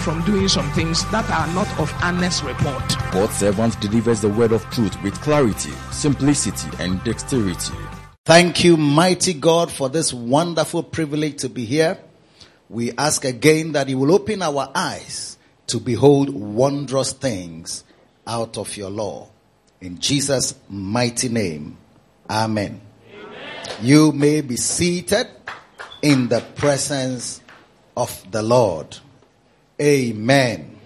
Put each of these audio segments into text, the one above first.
from doing some things that are not of honest report. God's servant delivers the word of truth with clarity, simplicity, and dexterity. Thank you, mighty God, for this wonderful privilege to be here. We ask again that you will open our eyes to behold wondrous things out of your law. In Jesus' mighty name, Amen. Amen. You may be seated in the presence of the Lord. Amen.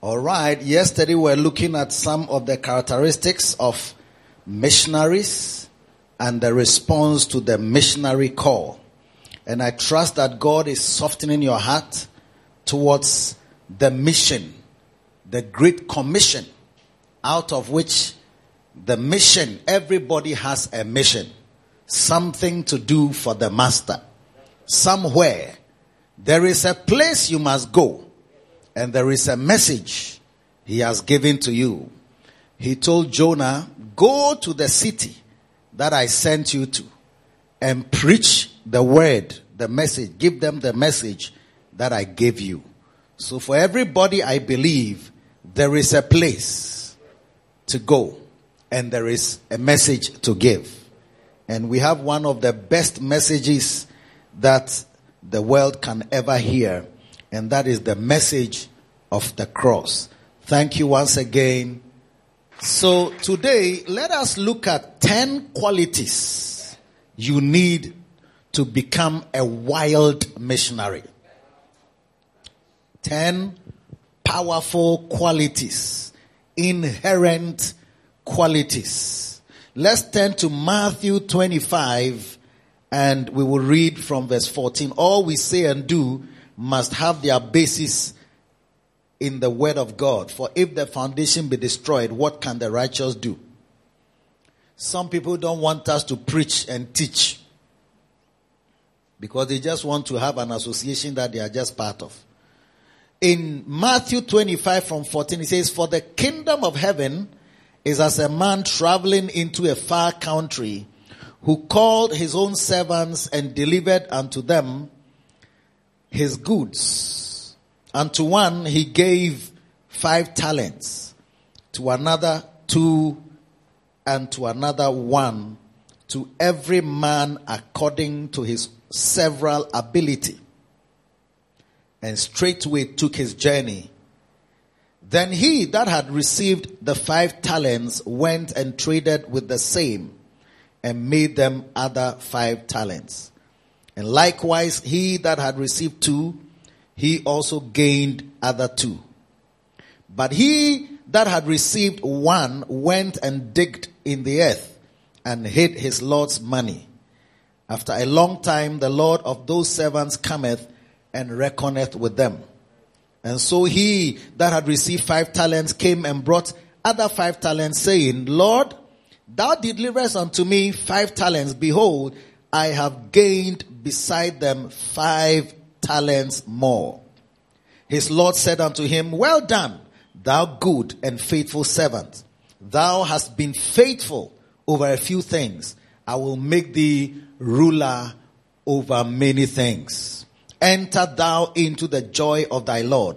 All right. Yesterday we are looking at some of the characteristics of missionaries and the response to the missionary call. And I trust that God is softening your heart towards the mission, the great commission, out of which the mission, everybody has a mission, something to do for the master. Somewhere there is a place you must go, and there is a message he has given to you. He told Jonah, Go to the city that I sent you to and preach the word, the message. Give them the message that I gave you. So, for everybody, I believe there is a place to go and there is a message to give. And we have one of the best messages that the world can ever hear, and that is the message of the cross. Thank you once again. So today, let us look at 10 qualities you need to become a wild missionary. 10 powerful qualities, inherent qualities. Let's turn to Matthew 25 and we will read from verse 14. All we say and do must have their basis in the word of God. For if the foundation be destroyed, what can the righteous do? Some people don't want us to preach and teach because they just want to have an association that they are just part of. In Matthew 25 from 14, it says, For the kingdom of heaven is as a man traveling into a far country who called his own servants and delivered unto them his goods. And to one he gave five talents, to another two, and to another one, to every man according to his several ability. And straightway took his journey. Then he that had received the five talents went and traded with the same and made them other five talents. And likewise, he that had received two, he also gained other two. But he that had received one went and digged in the earth and hid his Lord's money. After a long time, the Lord of those servants cometh and reckoneth with them. And so he that had received five talents came and brought other five talents saying, Lord, Thou deliverest unto me five talents. Behold, I have gained beside them five talents more. His Lord said unto him, Well done, thou good and faithful servant. Thou hast been faithful over a few things. I will make thee ruler over many things. Enter thou into the joy of thy Lord.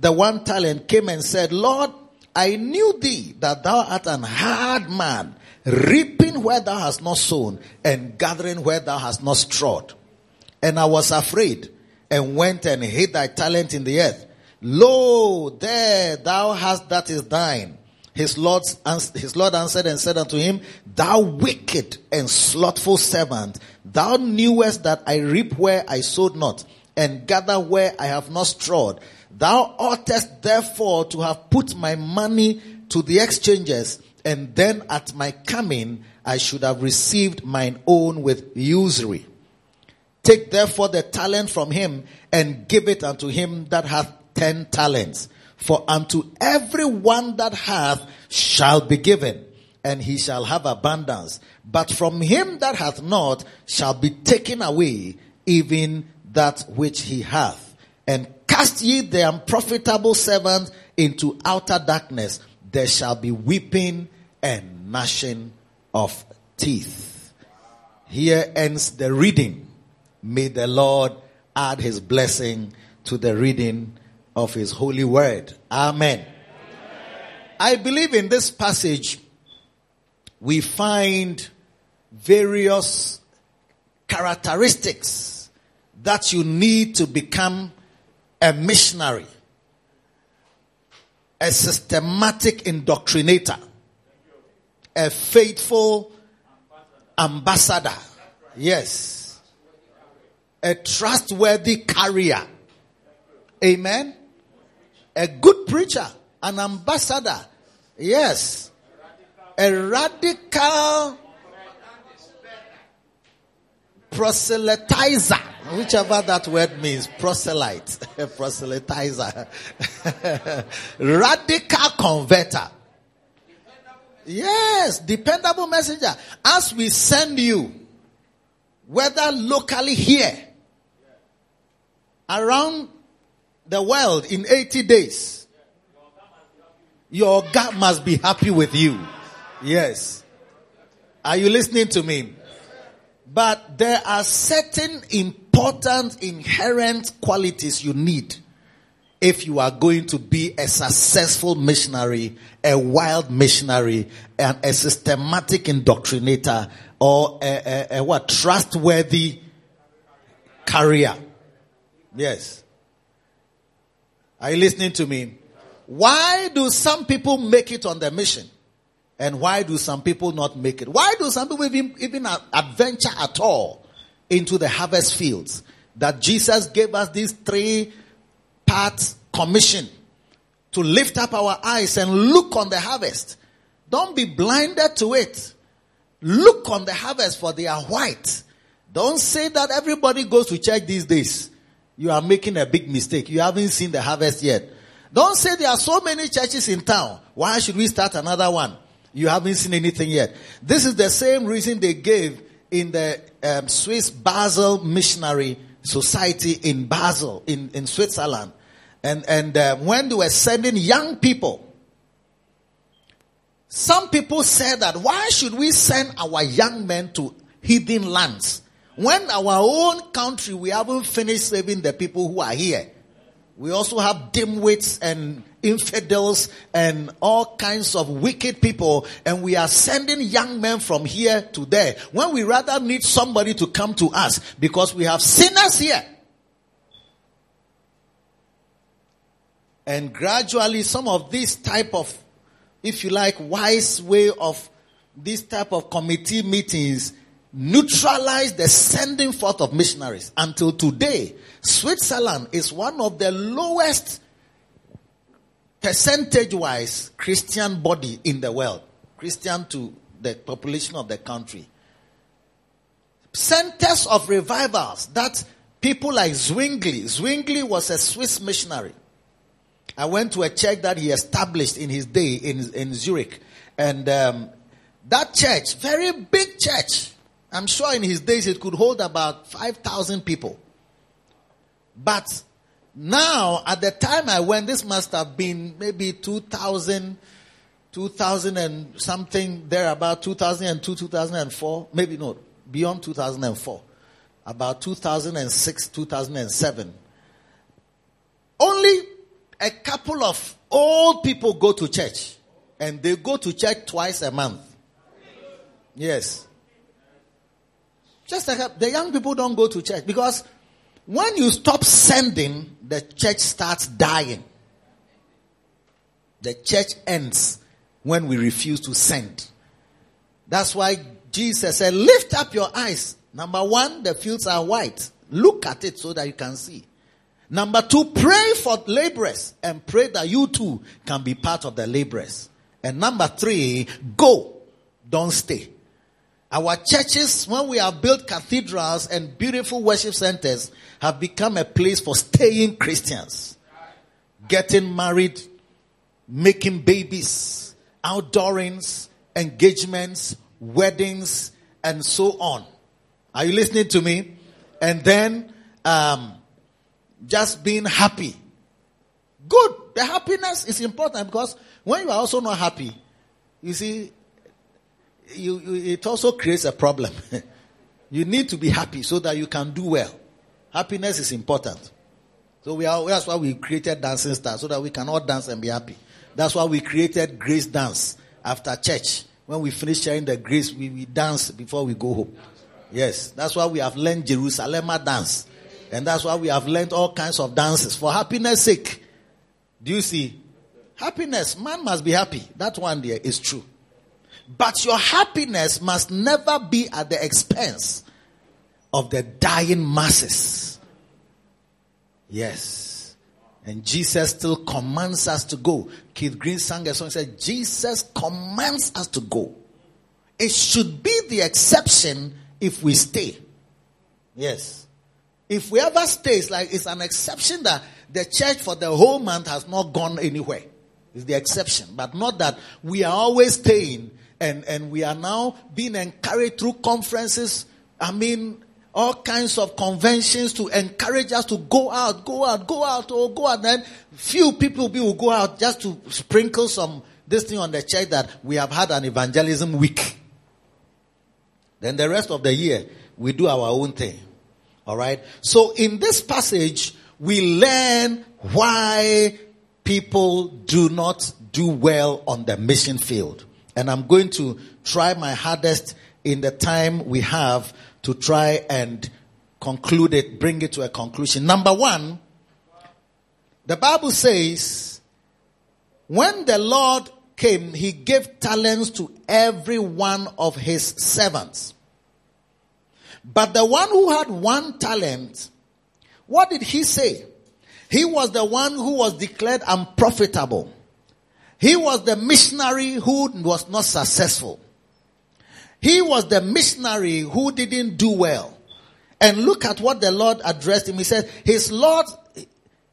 the one talent came and said, Lord, I knew thee that thou art an hard man, reaping where thou hast not sown and gathering where thou hast not strawed. And I was afraid and went and hid thy talent in the earth. Lo, there thou hast that is thine. His Lord, his Lord answered and said unto him, Thou wicked and slothful servant, thou knewest that I reap where I sowed not, and gather where I have not strawed. Thou oughtest therefore to have put my money to the exchanges, and then at my coming I should have received mine own with usury. Take therefore the talent from him and give it unto him that hath ten talents. For unto every one that hath shall be given, and he shall have abundance. But from him that hath not shall be taken away even that which he hath. And cast ye the unprofitable servant into outer darkness. There shall be weeping and gnashing of teeth. Here ends the reading. May the Lord add his blessing to the reading of his holy word. Amen. Amen. I believe in this passage we find various characteristics that you need to become a missionary, a systematic indoctrinator, a faithful ambassador. Yes. A trustworthy carrier. Amen. A good preacher, an ambassador. Yes. A radical proselytizer, whichever that word means, proselyte, proselytizer, radical converter. Yes, dependable messenger. As we send you, whether locally here, around the world in 80 days, your God must be happy with you. Yes. Are you listening to me? But there are certain important inherent qualities you need if you are going to be a successful missionary, a wild missionary, and a systematic indoctrinator, or a, a, a what trustworthy carrier. Yes. Are you listening to me? Why do some people make it on their mission? And why do some people not make it? Why do some people even, even adventure at all into the harvest fields? That Jesus gave us these three part commission to lift up our eyes and look on the harvest. Don't be blinded to it. Look on the harvest for they are white. Don't say that everybody goes to church these days. You are making a big mistake. You haven't seen the harvest yet. Don't say there are so many churches in town. Why should we start another one? You haven't seen anything yet. This is the same reason they gave in the um, Swiss Basel Missionary Society in Basel, in, in Switzerland. And, and uh, when they were sending young people, some people said that why should we send our young men to hidden lands? When our own country, we haven't finished saving the people who are here. We also have dimwits and infidels and all kinds of wicked people and we are sending young men from here to there when we rather need somebody to come to us because we have sinners here. And gradually some of this type of, if you like, wise way of this type of committee meetings neutralize the sending forth of missionaries. Until today, Switzerland is one of the lowest percentage wise Christian body in the world. Christian to the population of the country. Centers of revivals that people like Zwingli, Zwingli was a Swiss missionary. I went to a church that he established in his day in, in Zurich. And um, that church, very big church, I'm sure in his days it could hold about 5,000 people. But now, at the time I went, this must have been maybe 2000, 2000 and something there, about 2002, 2004, maybe not, beyond 2004, about 2006, 2007. Only a couple of old people go to church, and they go to church twice a month. Yes. Just like the young people don't go to church because when you stop sending, the church starts dying. The church ends when we refuse to send. That's why Jesus said, lift up your eyes. Number one, the fields are white. Look at it so that you can see. Number two, pray for laborers and pray that you too can be part of the laborers. And number three, go. Don't stay. Our churches, when we have built cathedrals and beautiful worship centers, have become a place for staying Christians. Getting married, making babies, outdoorings, engagements, weddings, and so on. Are you listening to me? And then, um, just being happy. Good. The happiness is important because when you are also not happy, you see, you, you, it also creates a problem. you need to be happy so that you can do well. Happiness is important. So we are, that's why we created dancing stars so that we can all dance and be happy. That's why we created grace dance after church. When we finish sharing the grace, we, we dance before we go home. Yes, that's why we have learned Jerusalem dance. And that's why we have learned all kinds of dances for happiness sake. Do you see? Happiness, man must be happy. That one there is true. But your happiness must never be at the expense of the dying masses. Yes. And Jesus still commands us to go. Keith Green sang a song said, Jesus commands us to go. It should be the exception if we stay. Yes. If we ever stay, it's like it's an exception that the church for the whole month has not gone anywhere. It's the exception. But not that we are always staying and, and we are now being encouraged through conferences. I mean, all kinds of conventions to encourage us to go out, go out, go out, or go out. Then few people will go out just to sprinkle some this thing on the church that we have had an evangelism week. Then the rest of the year we do our own thing. All right. So in this passage we learn why people do not do well on the mission field. And I'm going to try my hardest in the time we have to try and conclude it, bring it to a conclusion. Number one, the Bible says, when the Lord came, he gave talents to every one of his servants. But the one who had one talent, what did he say? He was the one who was declared unprofitable. He was the missionary who was not successful. He was the missionary who didn't do well. And look at what the Lord addressed him. He said, his Lord,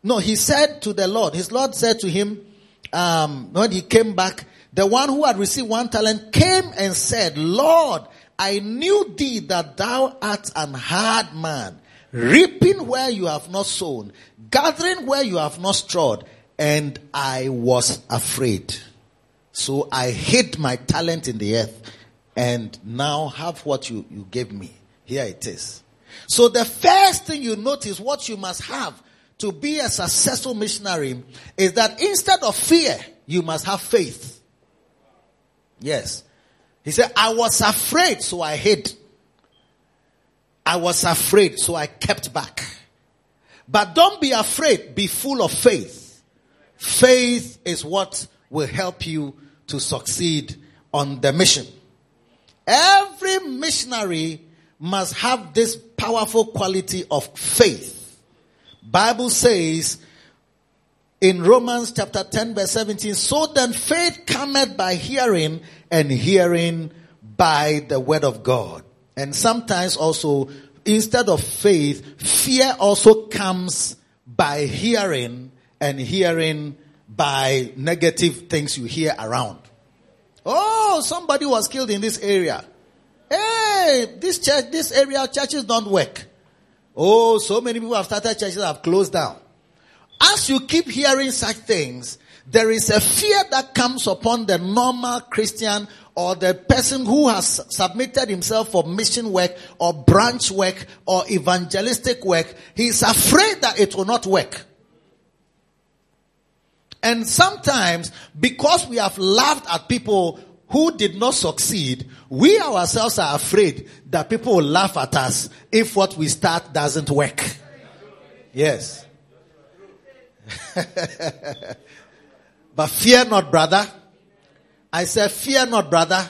no, he said to the Lord, his Lord said to him, um, when he came back, the one who had received one talent came and said, Lord, I knew thee that thou art an hard man, reaping where you have not sown, gathering where you have not strawed and I was afraid. So I hid my talent in the earth and now have what you, you gave me. Here it is. So the first thing you notice what you must have to be a successful missionary is that instead of fear, you must have faith. Yes. He said, I was afraid, so I hid. I was afraid, so I kept back. But don't be afraid, be full of faith. Faith is what will help you to succeed on the mission. Every missionary must have this powerful quality of faith. Bible says in Romans chapter 10 verse 17, so then faith cometh by hearing and hearing by the word of God. And sometimes also instead of faith, fear also comes by hearing and hearing by negative things you hear around. Oh, somebody was killed in this area. Hey, this church, this area, churches don't work. Oh, so many people have started churches have closed down. As you keep hearing such things, there is a fear that comes upon the normal Christian or the person who has submitted himself for mission work or branch work or evangelistic work. He's afraid that it will not work. And sometimes, because we have laughed at people who did not succeed, we ourselves are afraid that people will laugh at us if what we start doesn't work. Yes. but fear not, brother. I said, fear not, brother.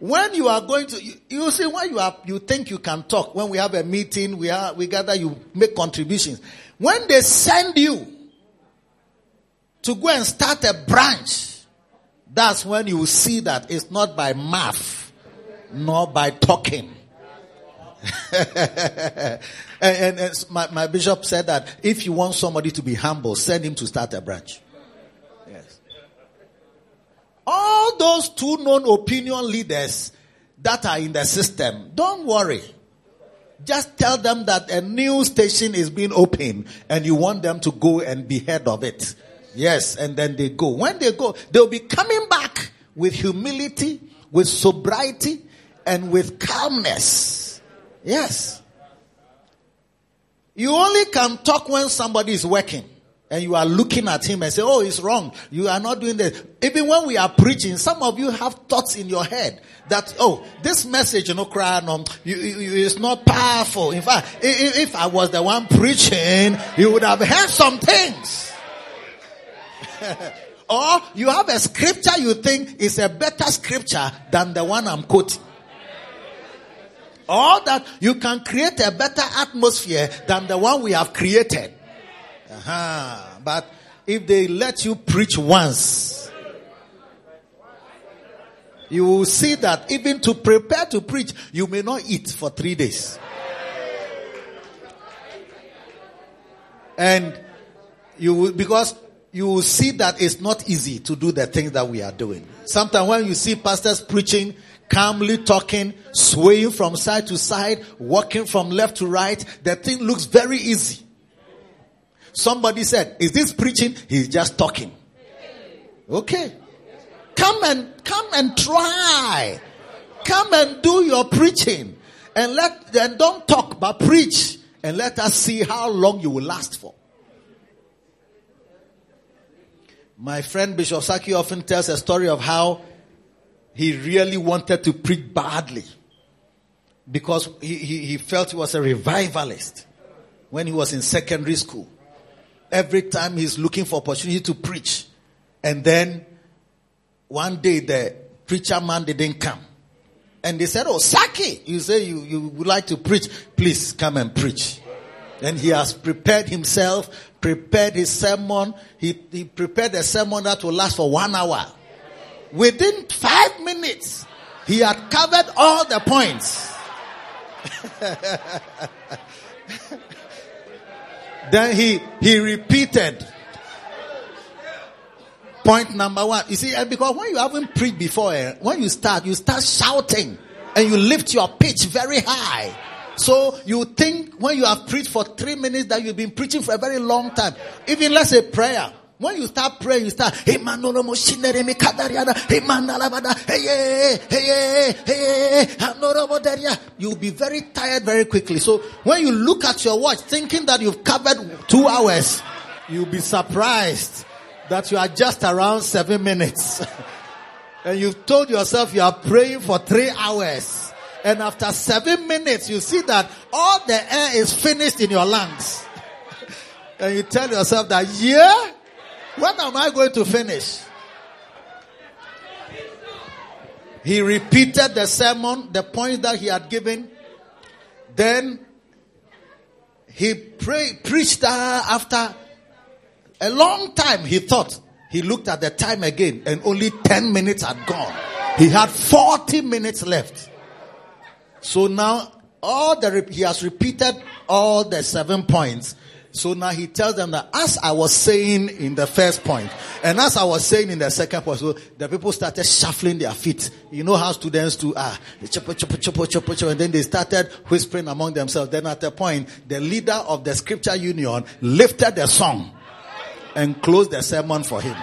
When you are going to, you, you see, when you are, you think you can talk, when we have a meeting, we are, we gather, you make contributions. When they send you to go and start a branch, that's when you see that it's not by math, nor by talking. and, and, and my, my bishop said that if you want somebody to be humble, send him to start a branch. Yes. All those two known opinion leaders that are in the system, don't worry. Just tell them that a new station is being opened and you want them to go and be head of it. Yes, and then they go. When they go, they'll be coming back with humility, with sobriety, and with calmness. Yes. You only can talk when somebody is working and you are looking at him and say, Oh, it's wrong. You are not doing this. Even when we are preaching, some of you have thoughts in your head that, oh, this message, you know, crying on, you, you, not powerful. In fact, if, if I was the one preaching, you would have heard some things. or you have a scripture you think is a better scripture than the one I'm quoting. Or that you can create a better atmosphere than the one we have created. Uh-huh. But if they let you preach once, you will see that even to prepare to preach, you may not eat for three days. And you will, because you will see that it's not easy to do the things that we are doing. Sometimes when you see pastors preaching, calmly talking, swaying from side to side, walking from left to right, the thing looks very easy. Somebody said, is this preaching? He's just talking. Okay. Come and, come and try. Come and do your preaching. And let, then don't talk, but preach. And let us see how long you will last for. My friend Bishop Saki often tells a story of how he really wanted to preach badly because he, he, he, felt he was a revivalist when he was in secondary school every time he's looking for opportunity to preach. And then one day the preacher man didn't come. And they said, Oh, Saki, you say you, you would like to preach. Please come and preach. And he has prepared himself, prepared his sermon. He, he prepared a sermon that will last for one hour. Within five minutes, he had covered all the points. Then he, he repeated. Point number one. You see, because when you haven't preached before, eh, when you start, you start shouting and you lift your pitch very high. So you think when you have preached for three minutes that you've been preaching for a very long time. Even let's say prayer. When you start praying, you start, hey man, no, no, hey man, hey, hey, hey, hey, you'll be very tired very quickly. So when you look at your watch thinking that you've covered two hours, you'll be surprised that you are just around seven minutes. and you've told yourself you are praying for three hours. And after seven minutes, you see that all the air is finished in your lungs. and you tell yourself that, yeah, when am I going to finish? He repeated the sermon, the point that he had given. Then he pray, preached uh, after a long time. He thought he looked at the time again and only 10 minutes had gone. He had 40 minutes left. So now all the, he has repeated all the seven points so now he tells them that as I was saying in the first point, and as I was saying in the second point, so the people started shuffling their feet. You know how students do, ah, chopper, chopper, chopper, chopper, chopper, and then they started whispering among themselves. Then at a point, the leader of the scripture union lifted the song and closed the sermon for him.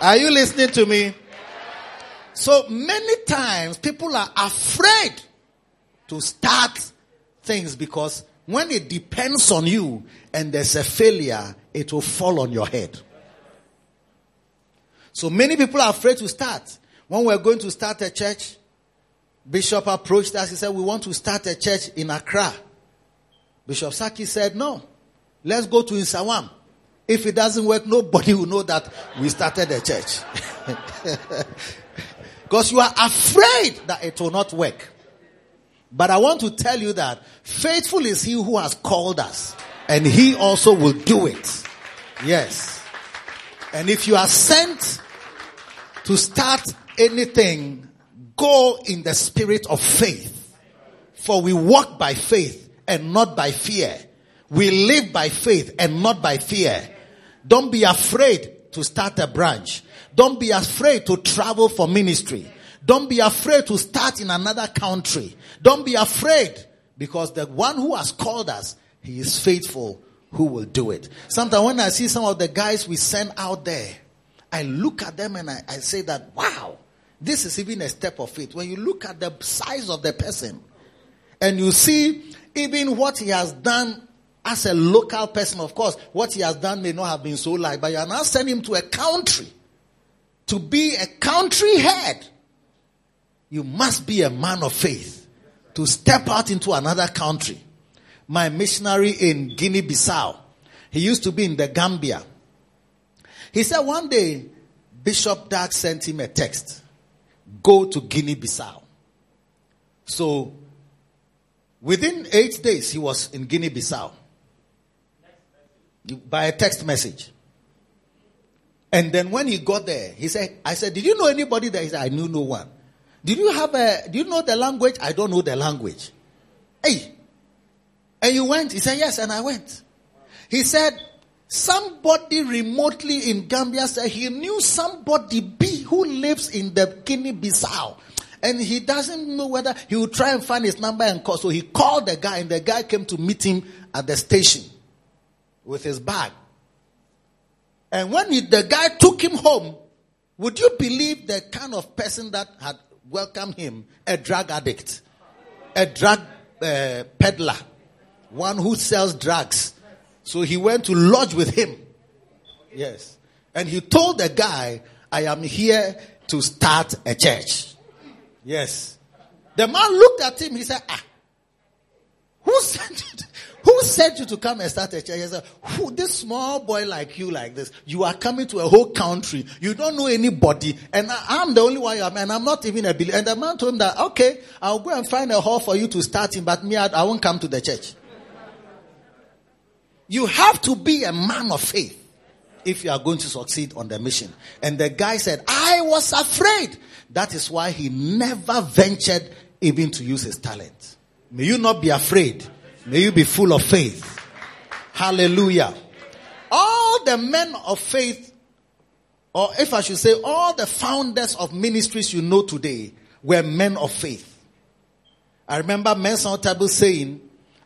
Are you listening to me? So many times people are afraid to start things because when it depends on you and there's a failure, it will fall on your head. So many people are afraid to start. When we're going to start a church, Bishop approached us. He said, We want to start a church in Accra. Bishop Saki said, No. Let's go to Nsawam. If it doesn't work, nobody will know that we started a church. Because you are afraid that it will not work. But I want to tell you that faithful is he who has called us and he also will do it. Yes. And if you are sent to start anything, go in the spirit of faith. For we walk by faith and not by fear. We live by faith and not by fear. Don't be afraid to start a branch. Don't be afraid to travel for ministry. Don't be afraid to start in another country. Don't be afraid because the one who has called us, he is faithful who will do it. Sometimes when I see some of the guys we send out there, I look at them and I, I say that, wow, this is even a step of faith. When you look at the size of the person and you see even what he has done as a local person, of course, what he has done may not have been so light, but you are now sending him to a country to be a country head. You must be a man of faith to step out into another country. My missionary in Guinea Bissau, he used to be in the Gambia. He said one day, Bishop Dag sent him a text go to Guinea Bissau. So, within eight days, he was in Guinea Bissau by a text message. And then when he got there, he said, I said, Did you know anybody there? He said, I knew no one. Did you have a, do you know the language? I don't know the language. Hey. And you went? He said, Yes, and I went. He said, Somebody remotely in Gambia said he knew somebody B who lives in the Guinea Bissau. And he doesn't know whether he will try and find his number and call. So he called the guy and the guy came to meet him at the station with his bag. And when he, the guy took him home, would you believe the kind of person that had welcomed him? A drug addict, a drug uh, peddler, one who sells drugs so he went to lodge with him. Yes. And he told the guy, I am here to start a church. Yes. The man looked at him. He said, Ah, who sent you? To, who sent you to come and start a church? He said, Who? This small boy like you, like this. You are coming to a whole country. You don't know anybody, and I, am the only one. And I'm not even a believer. And the man told him that, okay, I'll go and find a hall for you to start in, but me, I, I won't come to the church. You have to be a man of faith if you are going to succeed on the mission. And the guy said, I was afraid. That is why he never ventured even to use his talent. May you not be afraid. May you be full of faith. Hallelujah. All the men of faith, or if I should say, all the founders of ministries you know today were men of faith. I remember Mensa Otabil saying,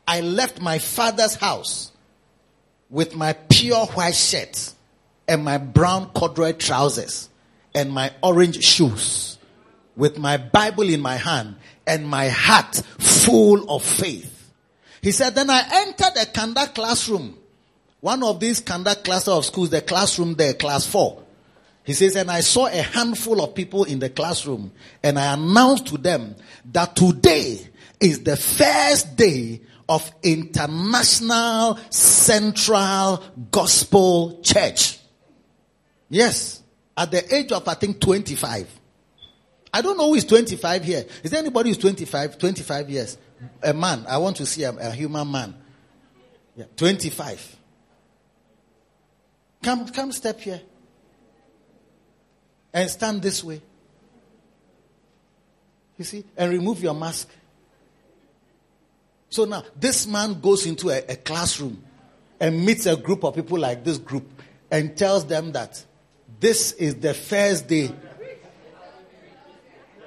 I left my father's house with my pure white shirt and my brown corduroy trousers and my orange shoes with my Bible in my hand and my heart full of faith. He said, then I entered a Kanda classroom. One of these Kanda cluster of schools, the classroom there, class four. He says, and I saw a handful of people in the classroom and I announced to them that today is the first day of International Central Gospel Church. Yes. At the age of, I think, 25. I don't know who is 25 here. Is there anybody who's 25, 25 years? A man. I want to see a, a human man. Yeah, 25. Come, come step here. And stand this way. You see? And remove your mask. So now, this man goes into a, a classroom and meets a group of people like this group and tells them that this is the first day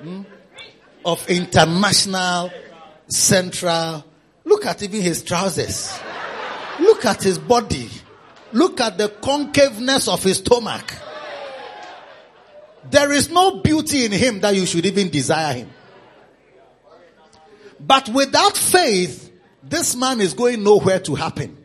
hmm, of international central. Look at even his trousers. Look at his body. Look at the concaveness of his stomach. There is no beauty in him that you should even desire him. But without faith, this man is going nowhere to happen.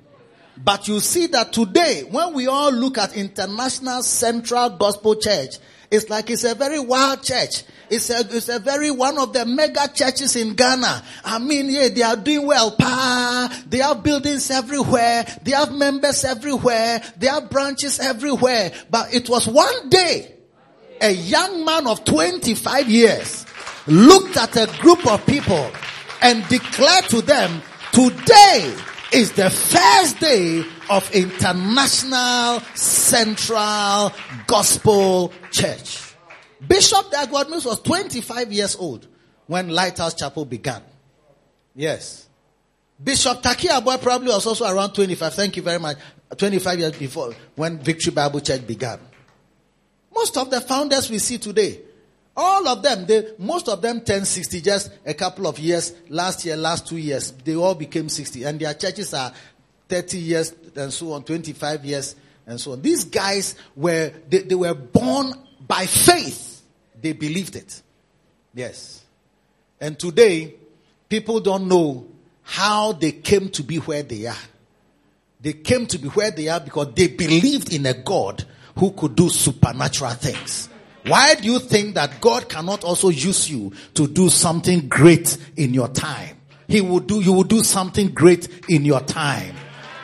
But you see that today, when we all look at International Central Gospel Church, It's like it's a very wild church. It's a, it's a very one of the mega churches in Ghana. I mean, yeah, they are doing well. Pa, they have buildings everywhere. They have members everywhere. They have branches everywhere. But it was one day, a young man of 25 years looked at a group of people and declared to them, today is the first day of International Central Gospel Church. Bishop Dag Heward-Mills was 25 years old when Lighthouse Chapel began. Yes. Bishop Tackie Yarboi probably was also around 25. Thank you very much. 25 years before when Victory Bible Church began. Most of the founders we see today, all of them, they, most of them turned 60 just a couple of years. Last year, last two years, they all became 60. And their churches are 30 years and so on, 25 years and so on. These guys were, they, they were born by faith. They believed it. Yes. And today, people don't know how they came to be where they are. They came to be where they are because they believed in a God who could do supernatural things. Why do you think that God cannot also use you to do something great in your time? He will do, you will do something great in your time.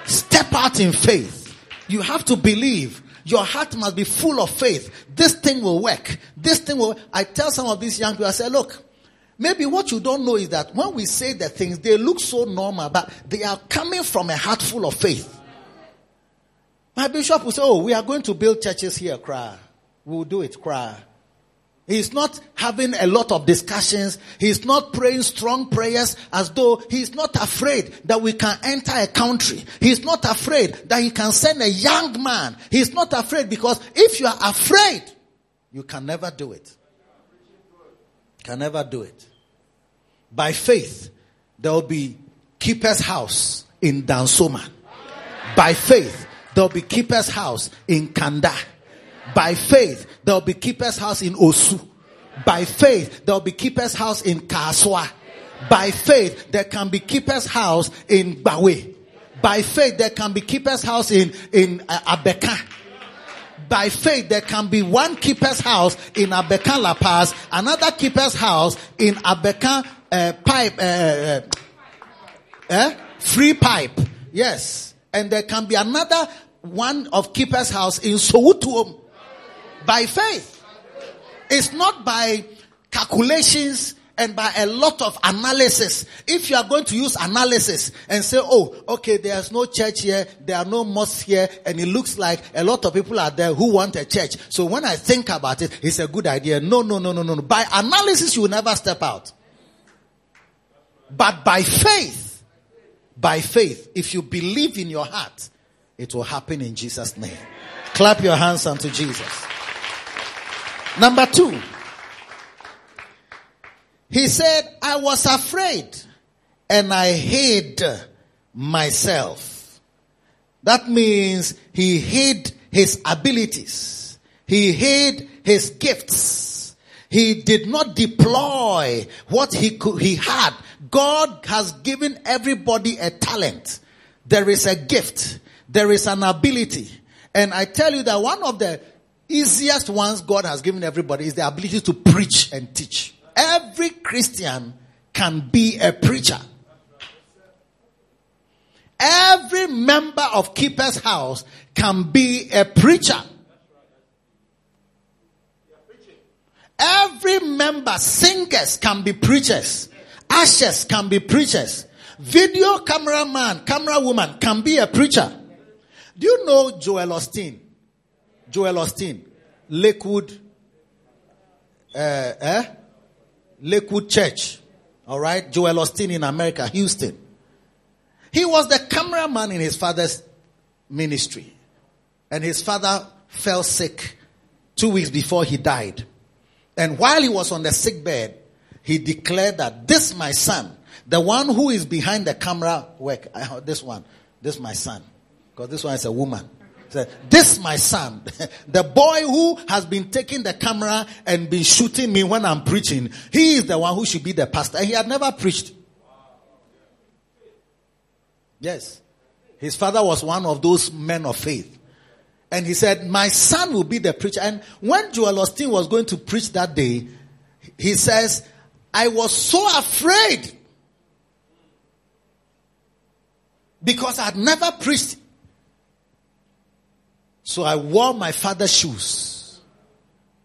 Step out in faith. You have to believe. Your heart must be full of faith. This thing will work. This thing will, I tell some of these young people, I say, look, maybe what you don't know is that when we say the things, they look so normal, but they are coming from a heart full of faith. My bishop will say, oh, we are going to build churches here, cry. We'll do it, cry. He's not having a lot of discussions. He's not praying strong prayers as though he's not afraid that we can enter a country. He's not afraid that he can send a young man. He's not afraid because if you are afraid, you can never do it. Can never do it. By faith, there will be keeper's house in Dansoman. By faith, there will be keeper's house in Kanda. By faith, there will be keeper's house in Osu. By faith, there will be keeper's house in Kasoa. By faith, there can be keeper's house in Bawe. By faith, there can be keeper's house in, in uh, Abeka. By faith, there can be one keeper's house in Abeka La Paz, another keeper's house in Abeka uh, Pipe, uh, uh, uh, Free Pipe. Yes. And there can be another one of keeper's house in Sowutuom. By faith. It's not by calculations and by a lot of analysis. If you are going to use analysis and say, oh, okay, there's no church here, there are no mosques here, and it looks like a lot of people are there who want a church. So when I think about it, it's a good idea. No, no, no, no, no. By analysis, you will never step out. But by faith, by faith, if you believe in your heart, it will happen in Jesus' name. Clap your hands unto Jesus. Number two, he said, I was afraid and I hid myself. That means he hid his abilities. He hid his gifts. He did not deploy what he could, he had. God has given everybody a talent. There is a gift. There is an ability. And I tell you that one of the easiest ones God has given everybody is the ability to preach and teach. Every Christian can be a preacher. Every member of Keeper's House can be a preacher. Every member, singers can be preachers. Ushers can be preachers. Video cameraman, camera woman can be a preacher. Do you know Joel Osteen? Joel Osteen, Lakewood, uh, eh? Lakewood Church. All right, Joel Osteen in America, Houston. He was the cameraman in his father's ministry, and his father fell sick two weeks before he died. And while he was on the sick bed, he declared that this my son, the one who is behind the camera work, this one, this my son, because this one is a woman. This my son, the boy who has been taking the camera and been shooting me when I'm preaching. He is the one who should be the pastor. And He had never preached. Yes. His father was one of those men of faith. And he said, My son will be the preacher. And when Joel Osteen was going to preach that day, he says, I was so afraid because I had never preached. So I wore my father's shoes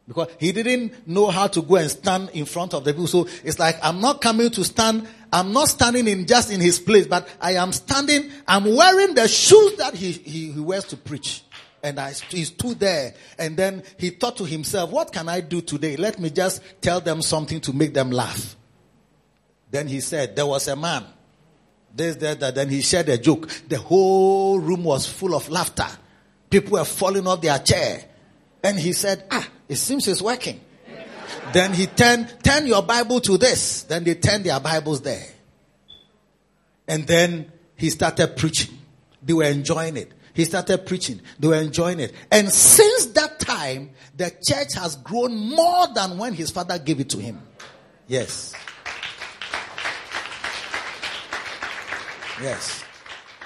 because he didn't know how to go and stand in front of the people. So it's like, I'm not coming to stand. I'm not standing in just in his place, but I am standing. I'm wearing the shoes that he, he, he wears to preach. And I, he stood there and then he thought to himself, what can I do today? Let me just tell them something to make them laugh. Then he said, there was a man. This, that, that. Then he shared a joke. The whole room was full of laughter. People were falling off their chair. And he said, ah, it seems it's working. then he turned, turn your Bible to this. Then they turned their Bibles there. And then he started preaching. They were enjoying it. He started preaching. They were enjoying it. And since that time, the church has grown more than when his father gave it to him. Yes. Yes.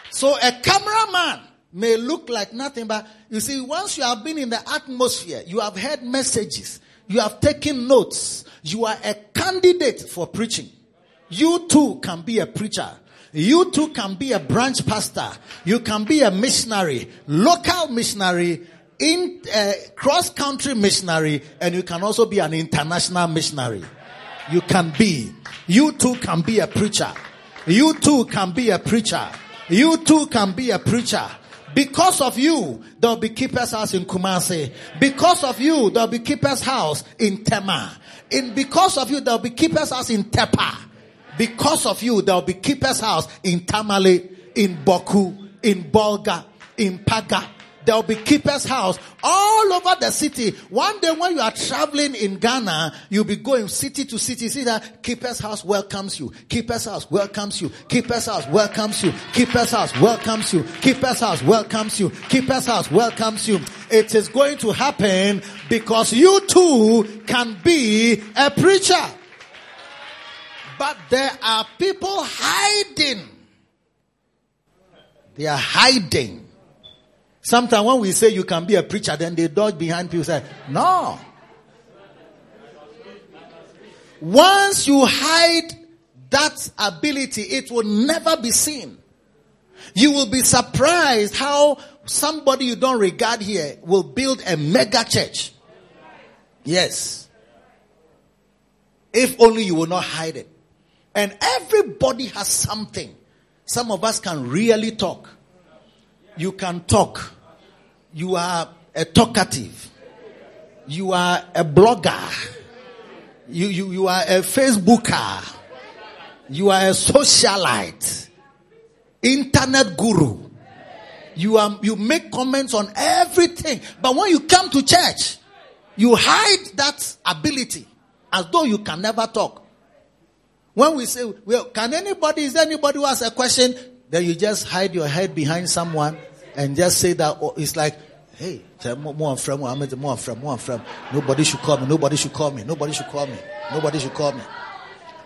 So a cameraman may look like nothing, but you see, once you have been in the atmosphere, you have heard messages, you have taken notes, you are a candidate for preaching. You too can be a preacher. You too can be a branch pastor. You can be a missionary, local missionary, in uh, cross country missionary, and you can also be an international missionary. You can be. You too can be a preacher. You too can be a preacher. You too can be a preacher. Because of you, there'll be keeper's house in Kumasi. Because of you, there'll be keeper's house in Tema. In because of you, there'll be keeper's house in Tepa. Because of you, there will be keeper's house in Tamale, in Bawku, in Bolga, in Paga. There will be keeper's house all over the city. One day when you are traveling in Ghana, you'll be going city to city. See that keeper's house welcomes you. Keeper's house welcomes you. Keeper's house welcomes you. Keeper's house welcomes you. Keeper's house welcomes you. Keeper's house welcomes you. It is going to happen because you too can be a preacher. But there are people hiding. They are hiding. Sometimes when we say you can be a preacher, then they dodge behind people say, no. Once you hide that ability, it will never be seen. You will be surprised how somebody you don't regard here will build a mega church. Yes. If only you will not hide it. And everybody has something. Some of us can really talk. You can talk. You are a talkative. You are a blogger. You, you, you are a Facebooker. You are a socialite. Internet guru. You are, you make comments on everything. But when you come to church, you hide that ability as though you can never talk. When we say, well, can anybody, is anybody who has a question? Then you just hide your head behind someone and just say that oh, it's like, hey, tell more from more from more from. Nobody should call me. Nobody should call me. Nobody should call me. Nobody should call me.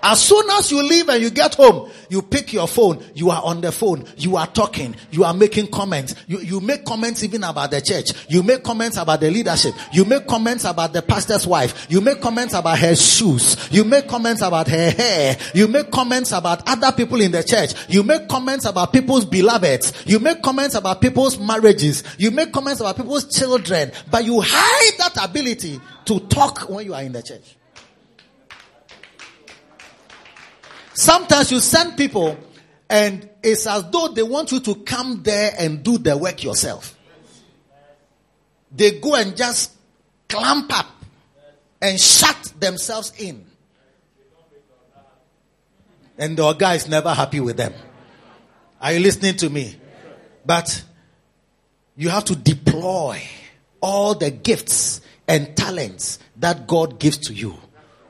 As soon as you leave and you get home, you pick your phone, you are on the phone, you are talking, you are making comments. You, you make comments even about the church. You make comments about the leadership. You make comments about the pastor's wife. You make comments about her shoes. You make comments about her hair. You make comments about other people in the church. You make comments about people's beloveds. You make comments about people's marriages. You make comments about people's children. But you hide that ability to talk when you are in the church. Sometimes you send people and it's as though they want you to come there and do the work yourself. They go and just clamp up and shut themselves in. And the guy is never happy with them. Are you listening to me? But you have to deploy all the gifts and talents that God gives to you.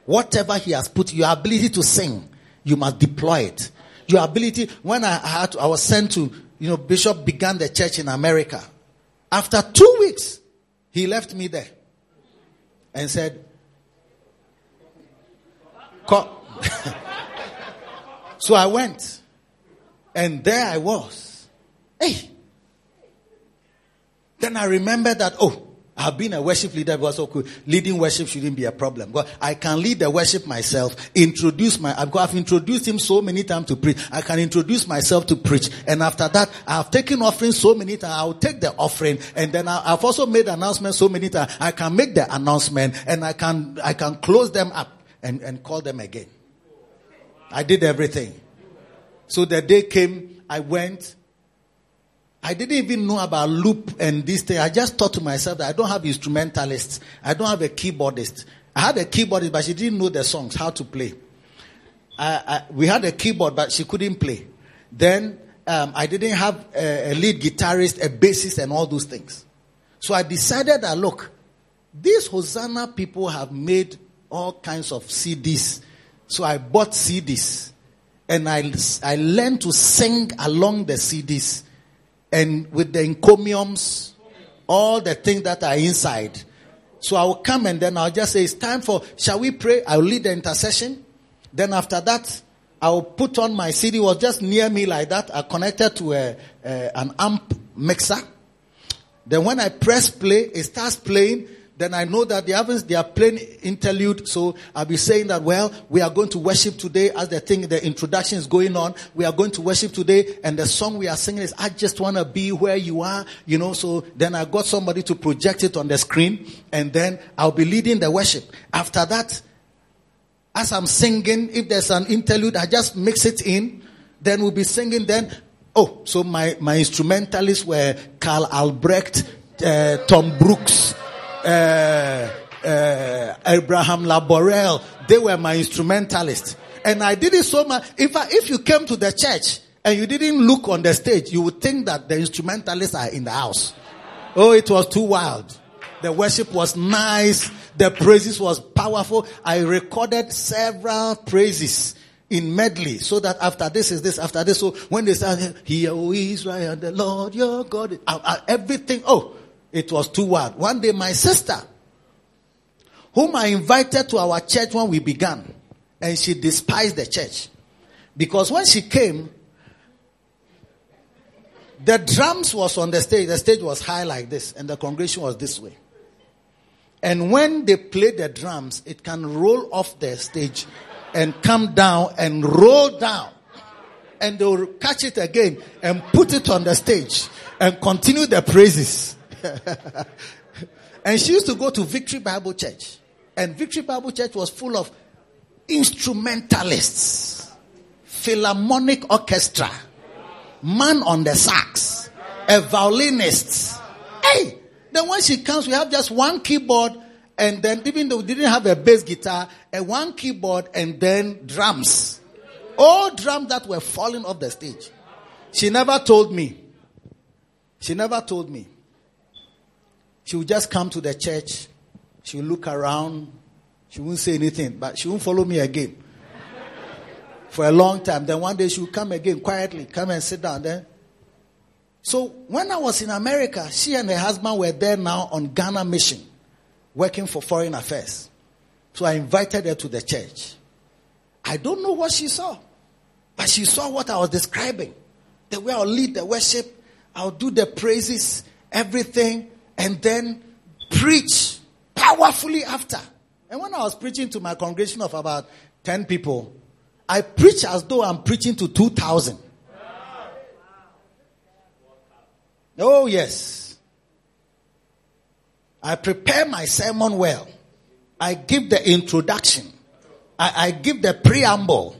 Whatever He has put, your ability to sing, you must deploy it. Your ability, when I had, I was sent to, you know, Bishop began the church in America. After two weeks, he left me there and said, so I went and there I was. Hey, Then I remember that, oh, I've been a worship leader because okay, leading worship shouldn't be a problem. But I can lead the worship myself, introduce my, I've, I've introduced him so many times to preach. I can introduce myself to preach. And after that, I've taken offering so many times. I'll take the offering. And then I, I've also made announcements so many times. I can make the announcement and I can, I can close them up and, and call them again. I did everything. So the day came, I went, I didn't even know about loop and this thing. I just thought to myself that I don't have instrumentalists. I don't have a keyboardist. I had a keyboardist, but she didn't know the songs, how to play. I, I, we had a keyboard, but she couldn't play. Then um, I didn't have a, a lead guitarist, a bassist, and all those things. So I decided that look, these Hosanna people have made all kinds of CDs. So I bought CDs and I, I learned to sing along the CDs and with the encomiums, all the things that are inside. So I will come and then I'll just say, it's time for, shall we pray? I'll lead the intercession. Then after that, I'll put on my CD, it was just near me like that. I connected to a, a, an amp mixer. Then when I press play, it starts playing then I know that they haven't, they are playing interlude. So I'll be saying that, well, we are going to worship today as the thing, the introduction is going on. We are going to worship today. And the song we are singing is, I just want to be where you are. You know, so then I got somebody to project it on the screen. And then I'll be leading the worship. After that, as I'm singing, if there's an interlude, I just mix it in. Then we'll be singing. Then, oh, so my, my instrumentalists were Carl Albrecht, uh, Tom Brooks, uh, uh, Abraham Laborel. They were my instrumentalists. And I did it so much. If, I, if you came to the church and you didn't look on the stage, you would think that the instrumentalists are in the house. Oh, it was too wild. The worship was nice. The praises was powerful. I recorded several praises in medley so that after this is this, after this. So when they start, Hear, O Israel, the Lord your God, everything. Oh, it was too wild. One day, my sister, whom I invited to our church when we began, and she despised the church. Because when she came, the drums was on the stage. The stage was high like this, and the congregation was this way. And when they play the drums, it can roll off the stage and come down and roll down. And they'll catch it again and put it on the stage and continue the praises. and she used to go to Victory Bible Church. And Victory Bible Church was full of instrumentalists, philharmonic orchestra, man on the sax, a violinist. Hey! Then when she comes, we have just one keyboard and then even though we didn't have a bass guitar, and one keyboard and then drums. All drums that were falling off the stage. She never told me. She never told me. She would just come to the church. She would look around. She wouldn't say anything, but she wouldn't follow me again. For a long time. Then one day she would come again quietly, come and sit down there. So when I was in America, she and her husband were there now on Ghana mission, working for foreign affairs. So I invited her to the church. I don't know what she saw, but she saw what I was describing. The way I'll lead the worship, I'll do the praises, everything and then preach powerfully after. And when I was preaching to my congregation of about 10 people, I preach as though I'm preaching to 2,000. Oh, yes. I prepare my sermon well. I give the introduction. I, I give the preamble.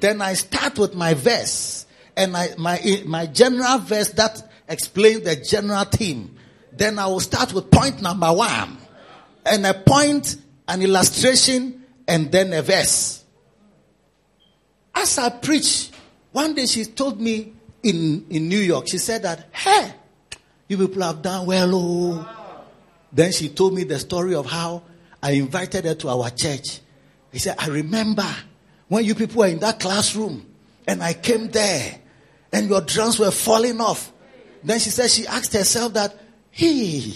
Then I start with my verse and I, my, my general verse that explains the general theme. Then I will start with point number one. And a point, an illustration, and then a verse. As I preach, one day she told me in, in New York, she said that, hey, you people have done well, oh. Then she told me the story of how I invited her to our church. He said, I remember when you people were in that classroom and I came there and your drums were falling off. Then she said she asked herself that, Hey.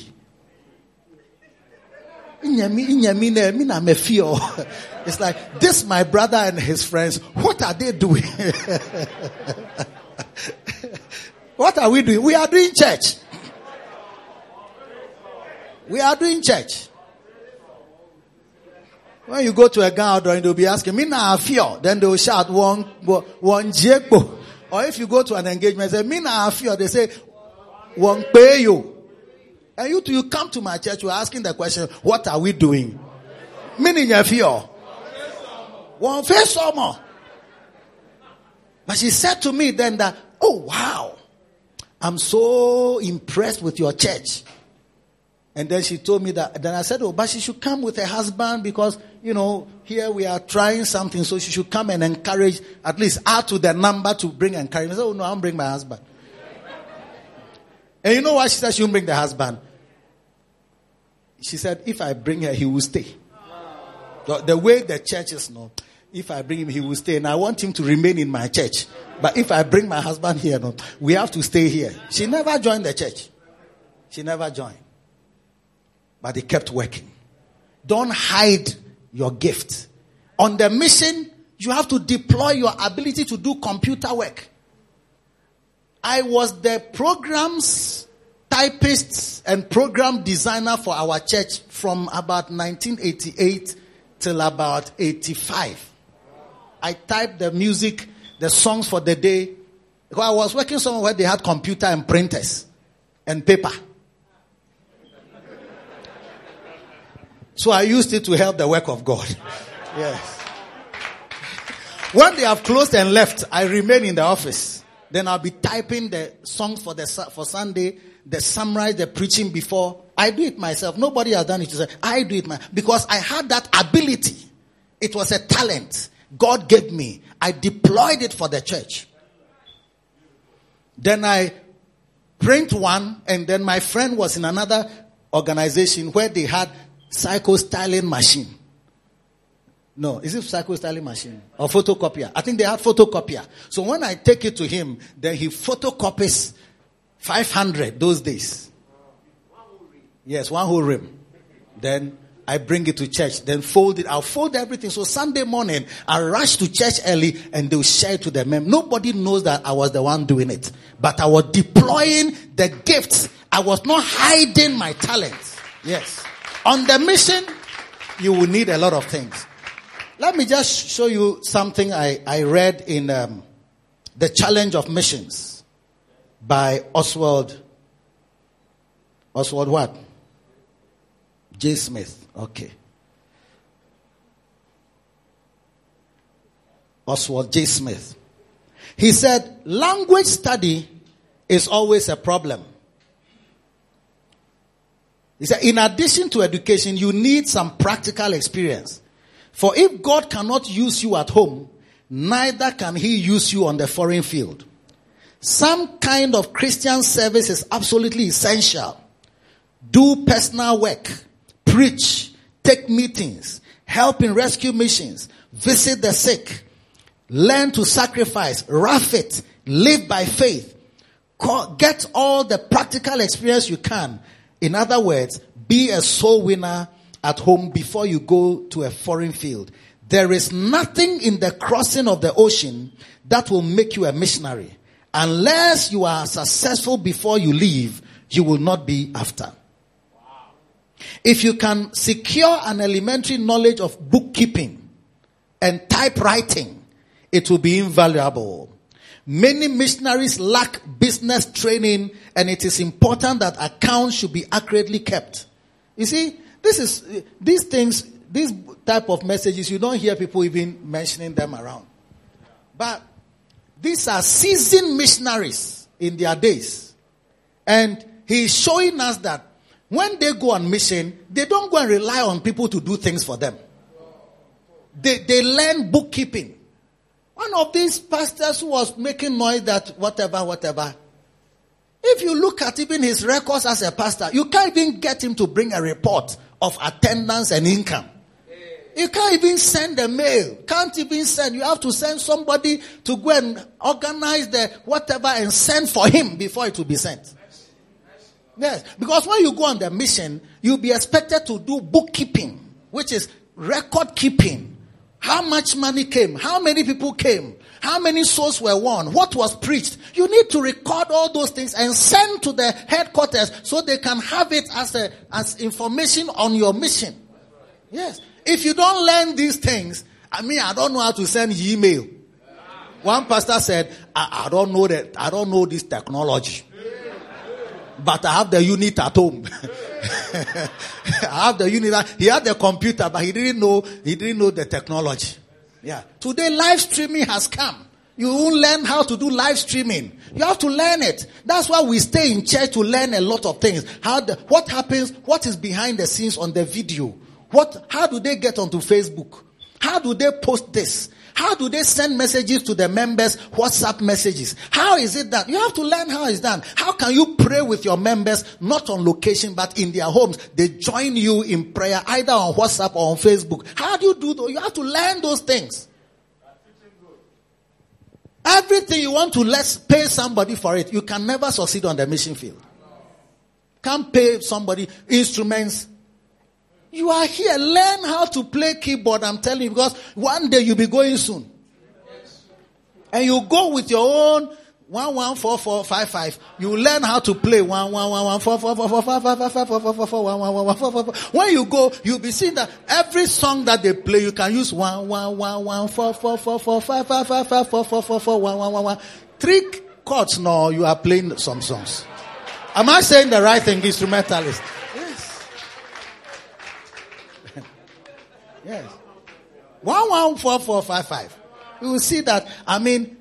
It's like, this my brother and his friends, what are they doing? what are we doing? We are doing church. We are doing church. When you go to a gathering, they'll be asking, me na fear. Then they'll shout one, one jekbo. Or if you go to an engagement, say, me na fear. They say, one pay you. And you, you come to my church, you're asking the question, what are we doing? Meaning a fear. One face or more. But she said to me then that, oh wow, I'm so impressed with your church. And then she told me that, then I said, oh, but she should come with her husband because, you know, here we are trying something, so she should come and encourage, at least add to the number to bring encouragement. I said, oh no, I'll bring my husband. And you know what she said? She won't bring the husband. She said, if I bring her, he will stay. The, the way the church is now, if I bring him, he will stay. And I want him to remain in my church. But if I bring my husband here, no, we have to stay here. She never joined the church. She never joined but they kept working. Don't hide your gift. On the mission, you have to deploy your ability to do computer work. I was the programs typist and program designer for our church from about 1988 till about 85. I typed the music, the songs for the day. Because I was working somewhere where they had computer and printers and paper. So I used it to help the work of God. Yes. When they have closed and left, I remain in the office. Then I'll be typing the songs for the for Sunday, the summary, the preaching before. I do it myself. Nobody has done it. I do it myself because I had that ability. It was a talent God gave me. I deployed it for the church. Then I print one, and then my friend was in another organization where they had cyclostyling machine. No, is it cyclostyling machine or photocopier? I think they had photocopier. So when I take it to him, then he photocopies 500 those days. Yes, one whole rim. Then I bring it to church, then fold it. I'll fold everything. So Sunday morning, I rush to church early and they'll share it to the men. Nobody knows that I was the one doing it. But I was deploying the gifts. I was not hiding my talents. Yes. On the mission, you will need a lot of things. Let me just show you something I, I read in um, The Challenge of Missions by Oswald. Oswald what? J. Smith. Okay. Oswald J. Smith. He said, language study is always a problem. He said, in addition to education, you need some practical experience. For if God cannot use you at home, neither can he use you on the foreign field. Some kind of Christian service is absolutely essential. Do personal work, preach, take meetings, help in rescue missions, visit the sick, learn to sacrifice, rough it, live by faith, get all the practical experience you can in other words, be a soul winner at home before you go to a foreign field. There is nothing in the crossing of the ocean that will make you a missionary. Unless you are successful before you leave, you will not be after. If you can secure an elementary knowledge of bookkeeping and typewriting, it will be invaluable. Many missionaries lack business training and it is important that accounts should be accurately kept. You see, this is, these things, these type of messages, you don't hear people even mentioning them around. But these are seasoned missionaries in their days. And he's showing us that when they go on mission, they don't go and rely on people to do things for them. They, they learn bookkeeping. One of these pastors who was making noise that whatever, whatever. If you look at even his records as a pastor, you can't even get him to bring a report of attendance and income. You can't even send a mail. Can't even send. You have to send somebody to go and organize the whatever and send for him before it will be sent. Yes. Because when you go on the mission, you'll be expected to do bookkeeping, which is record keeping how much money came? How many people came? How many souls were won? What was preached? You need to record all those things and send to the headquarters so they can have it as a, as information on your mission. Yes. If you don't learn these things, I mean, I don't know how to send email. One pastor said, I, I don't know that, I don't know this technology. But I have the unit at home. I have the unit. He had the computer, but he didn't know, he didn't know the technology. Yeah. Today live streaming has come. You won't learn how to do live streaming. You have to learn it. That's why we stay in church to learn a lot of things. How the, what happens, what is behind the scenes on the video? What, how do they get onto Facebook? How do they post this? How do they send messages to the members? WhatsApp messages. How is it done? You have to learn how it's done. How can you pray with your members, not on location, but in their homes? They join you in prayer either on WhatsApp or on Facebook. How do you do those? You have to learn those things. Everything you want to let's pay somebody for it. You can never succeed on the mission field. Can't pay somebody instruments, you are here. Learn how to play keyboard. I'm telling you because one day you'll be going soon. And you go with your own one one four four five five. You learn how to play one one one one four four four four five five five five four four four four one one one one four four. When you go, you'll be seeing that every song that they play, you can use one one one one four four four four five five five five four four four four one one one one. Three chords. No, you are playing some songs. Am I saying the right thing, instrumentalist? Yes. One one four four five five. You will see that. I mean.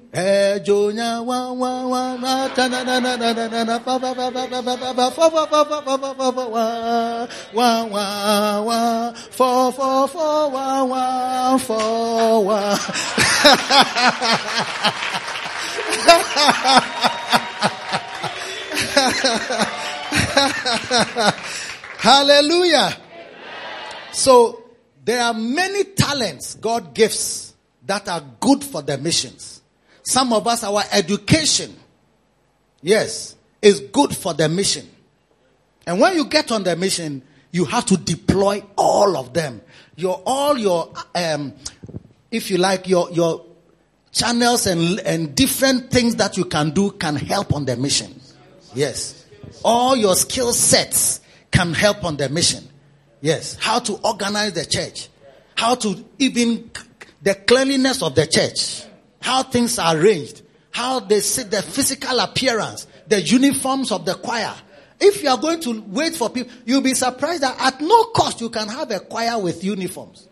Hallelujah. So there are many talents God gives that are good for the missions. Some of us, our education, yes, is good for the mission. And when you get on the mission, you have to deploy all of them. Your, all your, um, if you like, your, your channels and, and different things that you can do can help on the mission. Yes. All your skill sets can help on the mission. Yes. How to organize the church. How to even the cleanliness of the church. How things are arranged. How they see the physical appearance. The uniforms of the choir. If you are going to wait for people, you'll be surprised that at no cost you can have a choir with uniforms.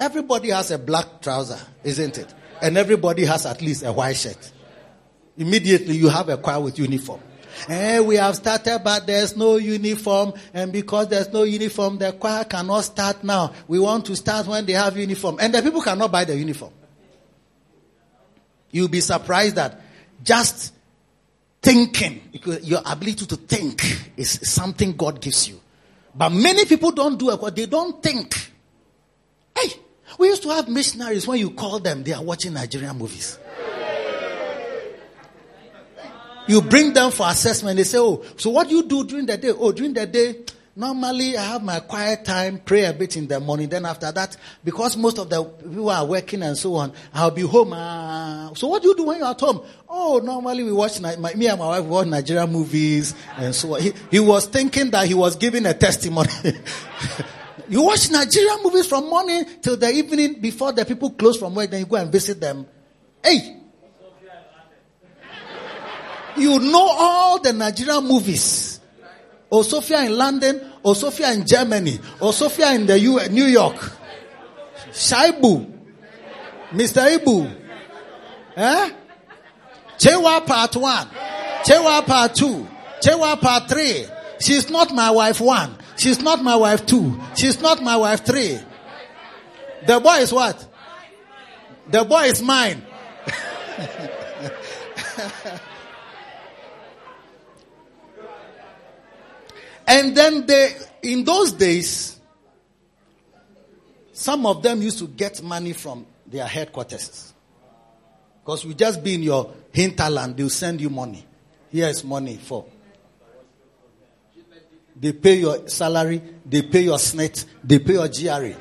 Everybody has a black trouser, isn't it? And everybody has at least a white shirt. Immediately you have a choir with uniform. Eh, we have started, but there's no uniform. And because there's no uniform, the choir cannot start now. We want to start when they have uniform. And the people cannot buy the uniform. You'll be surprised that just thinking, your ability to think is something God gives you. But many people don't do it they don't think. Hey, we used to have missionaries when you call them, they are watching Nigerian movies. You bring them for assessment. They say, Oh, so what do you do during the day? Oh, during the day, normally I have my quiet time, pray a bit in the morning. Then after that, because most of the people are working and so on, I'll be home. Uh, so what do you do when you're at home? Oh, normally we watch, my, me and my wife watch Nigerian movies and so on. He, he was thinking that he was giving a testimony. you watch Nigerian movies from morning till the evening before the people close from work, then you go and visit them. Hey, you know all the Nigerian movies. Or Sophia in London, or Sophia in Germany, or Sophia in the U- New York. Shaibu. Mr. Ibu. Eh? Chewa part one. Chewa part two. Chewa part three. She's not my wife one. She's not my wife two. She's not my wife three. The boy is what? The boy is mine. And then they, in those days, some of them used to get money from their headquarters. Because we just be in your hinterland, they'll send you money. Here's money for. They pay your salary, they pay your SSNIT, they pay your GRA.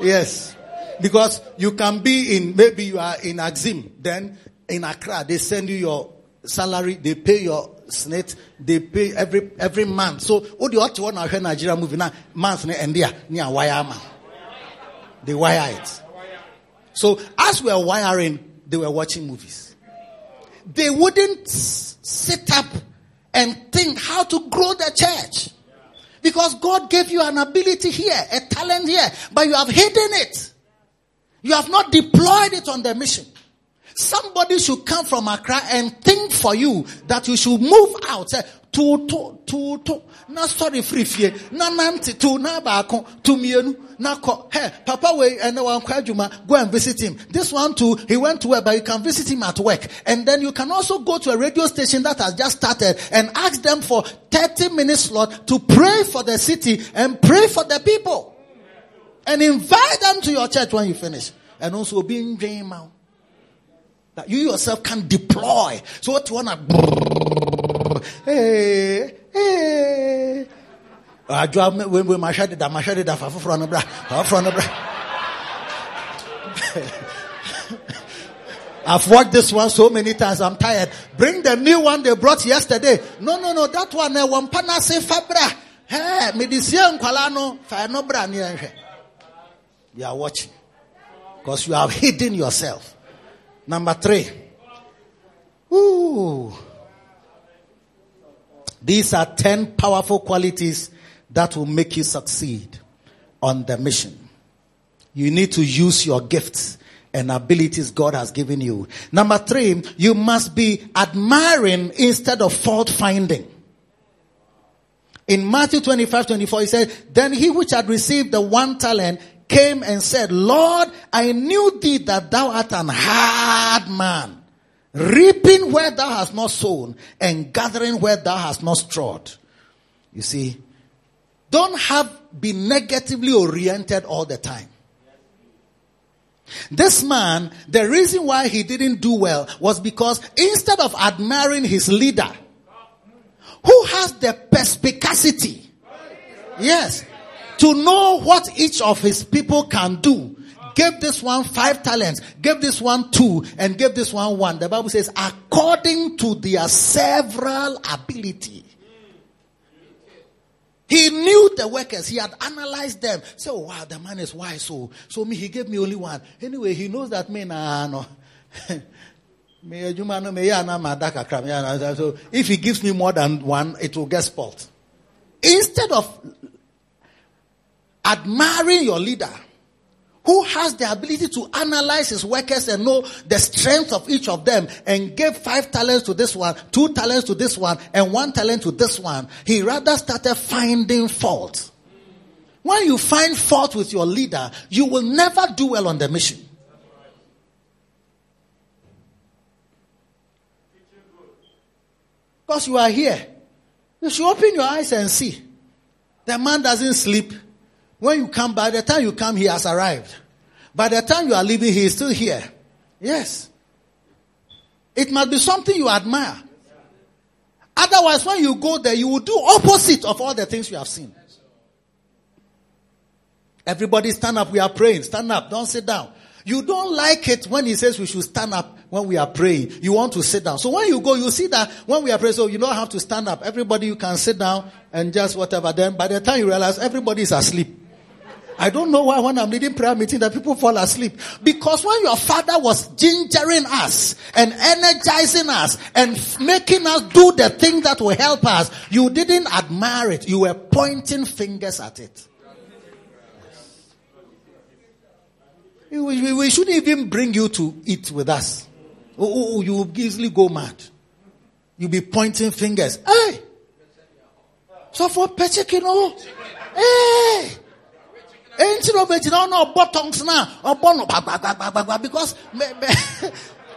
yes. Because you can be in, maybe you are in Axim, then in Accra, they send you your salary, they pay your SSNIT, they pay every every month. So, what do you want to to Nigeria movie now? Month and there near wire man. They wire it. So, as we are wiring, they were watching movies. They wouldn't sit up and think how to grow the church. Because God gave you an ability here, a talent here, but you have hidden it. You have not deployed it on the mission. Somebody should come from Accra and think for you that you should move out. Eh, to, to, to, to, na sorry free fie, na nanti, to, na baako, to mienu, na ko, hey, papa we, and one kwajuma, go and visit him. This one too, he went to work, but you can visit him at work. And then you can also go to a radio station that has just started and ask them for 30 minutes slot to pray for the city and pray for the people. And invite them to your church when you finish. And also be in dream out that you yourself can deploy. So what you wanna hey hey adwa when we mashade da mashade da fafoforo no bra fafoforo no I've watched this one so many times. I'm tired. Bring the new one they brought yesterday. No, no, no. That one, eh, one pana se fabra. Hey, medicine kwalano fa ni eh, You are watching. Because you have hidden yourself. Number three. Ooh. These are 10 powerful qualities that will make you succeed on the mission. You need to use your gifts and abilities God has given you. Number three, you must be admiring instead of fault finding. In Matthew 25, 24, he said, Then he which had received the one talent came and said, Lord, I knew thee that thou art an hard man, reaping where thou hast not sown and gathering where thou hast not strawed. You see, don't have be negatively oriented all the time. This man, the reason why he didn't do well was because instead of admiring his leader, who has the perspicacity, yes, to know what each of his people can do. Give this one five talents, give this one two, and give this one one. The Bible says, according to their several ability. He knew the workers. He had analyzed them. So, oh, wow, the man is wise. So, so me, he gave me only one. Anyway, he knows that me, nah, no. So, if he gives me more than one, it will get spoiled. Instead of admiring your leader who has the ability to analyze his workers and know the strength of each of them and give five talents to this one, two talents to this one, and one talent to this one. He rather started finding fault. When you find fault with your leader, you will never do well on the mission. Because you are here. You should open your eyes and see. The man doesn't sleep. When you come, by the time you come, he has arrived. By the time you are leaving, he is still here. Yes. It must be something you admire. Otherwise, when you go there, you will do opposite of all the things you have seen. Everybody stand up. We are praying. Stand up. Don't sit down. You don't like it when he says we should stand up when we are praying. You want to sit down. So when you go, you see that when we are praying, so you don't have to stand up. Everybody, you can sit down and just whatever. Then by the time you realize everybody is asleep. I don't know why when I'm leading prayer meeting that people fall asleep. Because when your father was gingering us and energizing us and making us do the thing that will help us, you didn't admire it. You were pointing fingers at it. We, shouldn't even bring you to eat with us. Oh, oh, oh you will easily go mad. You'll be pointing fingers. Hey! So for Pechekino, hey! Ain't no bet no no buttons now. Or bono because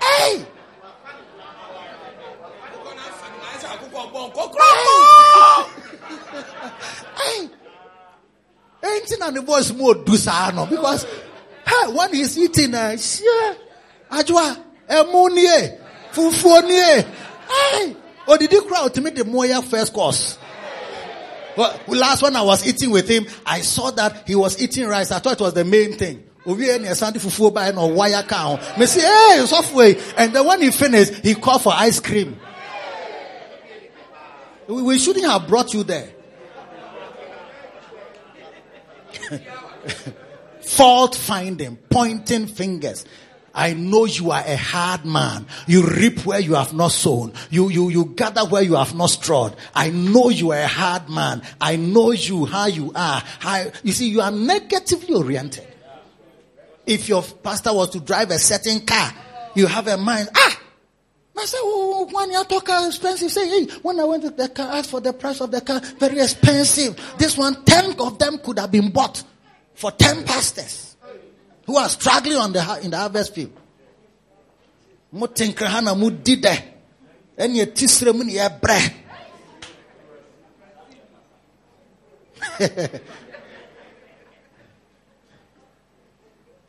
hey. Hey. Ain't na the voice more do no? Because hey, when he's eating uh yeah ajwa emunie fufuo nie. Hey! Odidi crowd to me the moya first course well, last one I was eating with him, I saw that he was eating rice. I thought it was the main thing. Me say, hey. And then when he finished, he called for ice cream. We shouldn't have brought you there. Fault finding, pointing fingers. I know you are a hard man. You reap where you have not sown. You, you, you gather where you have not strawed. I know you are a hard man. I know you, how you are. How, you see, you are negatively oriented. If your pastor was to drive a certain car, you have a mind, ah, I said, oh, when you talk expensive, say, hey, when I went to the car, asked for the price of the car, very expensive. This one, ten of them could have been bought for ten pastors who are struggling on the in the harvest field. Mo tinkrahana mo dide. Enye tisre mu ye bre.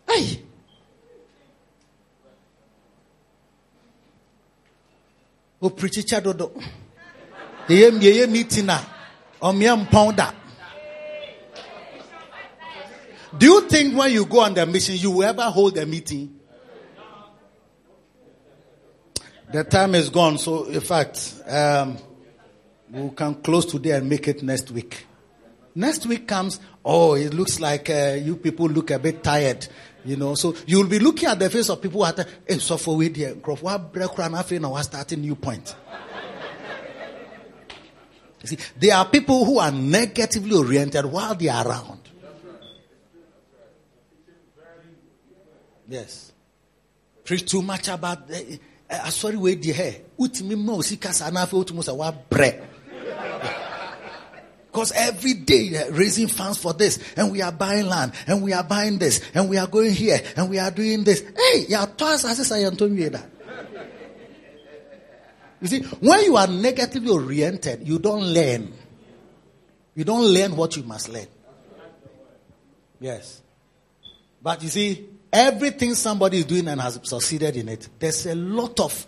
Hey. O preacher dodo. Ye ye meeting na. O me mpon da. Do you think when you go on the mission, you will ever hold a meeting? The time is gone, so in fact, um, we can close today and make it next week. Next week comes, oh, it looks like uh, you people look a bit tired, you know. So you'll be looking at the face of people who are, hey, so for we dear, what break now, starting new point. See, there are people who are negatively oriented while they are around. Yes. Preach too much about the uh, sorry wait the hair. Utimi ma osika sa na fe utumu sa wa bre. Because every day they're raising funds for this, and we are buying land, and we are buying this, and we are going here, and we are doing this. Hey, yeah, twice as I you that. You see, when you are negatively oriented, you don't learn. You don't learn what you must learn. Yes. But you see, everything somebody is doing and has succeeded in it, there's a lot of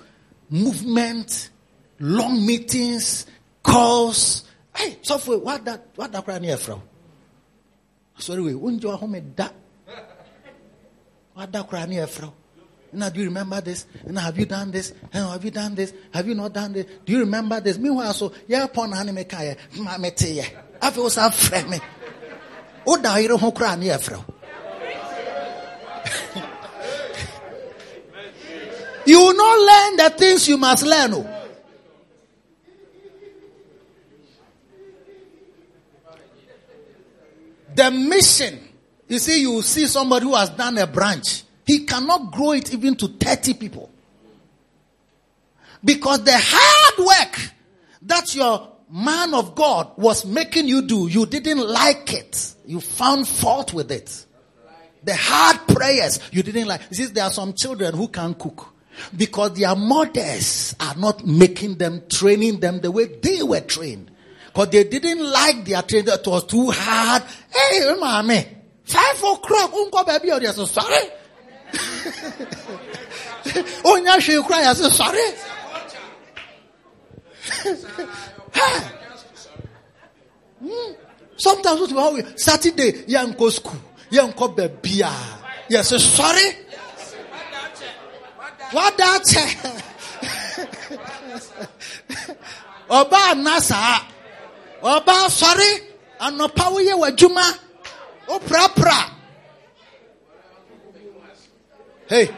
movement, long meetings, calls. Hey, software, what that, what that cry near from? Sorry, we won't you home that. What that cry near from? Now, do you remember this? Now, have you done this? Now, have you done this? Have you not done this? Do you remember this? Meanwhile, so, yeah, upon anime kaya, ma mete I feel so afraid me. Oh, da hero You will not learn the things you must learn. Oh. The mission, you see, you see somebody who has done a branch, he cannot grow it even to 30 people. Because the hard work that your man of God was making you do, you didn't like it. You found fault with it. The hard prayers you didn't like. You see, there are some children who can't cook because their mothers are not making them, training them the way they were trained. Because they didn't like their training. It was too hard. Hey, mommy, five o'clock, unko baby, or yes, sorry. oh, now she cry, I said, sorry. Hmm. Sometimes what we Saturday, young go school, young go baby. Yes, sorry. Wadakyɛ ɔbaa nna saa ɔbaa sɔre anɔpa woyɛ w'adwuma. Woprapra hei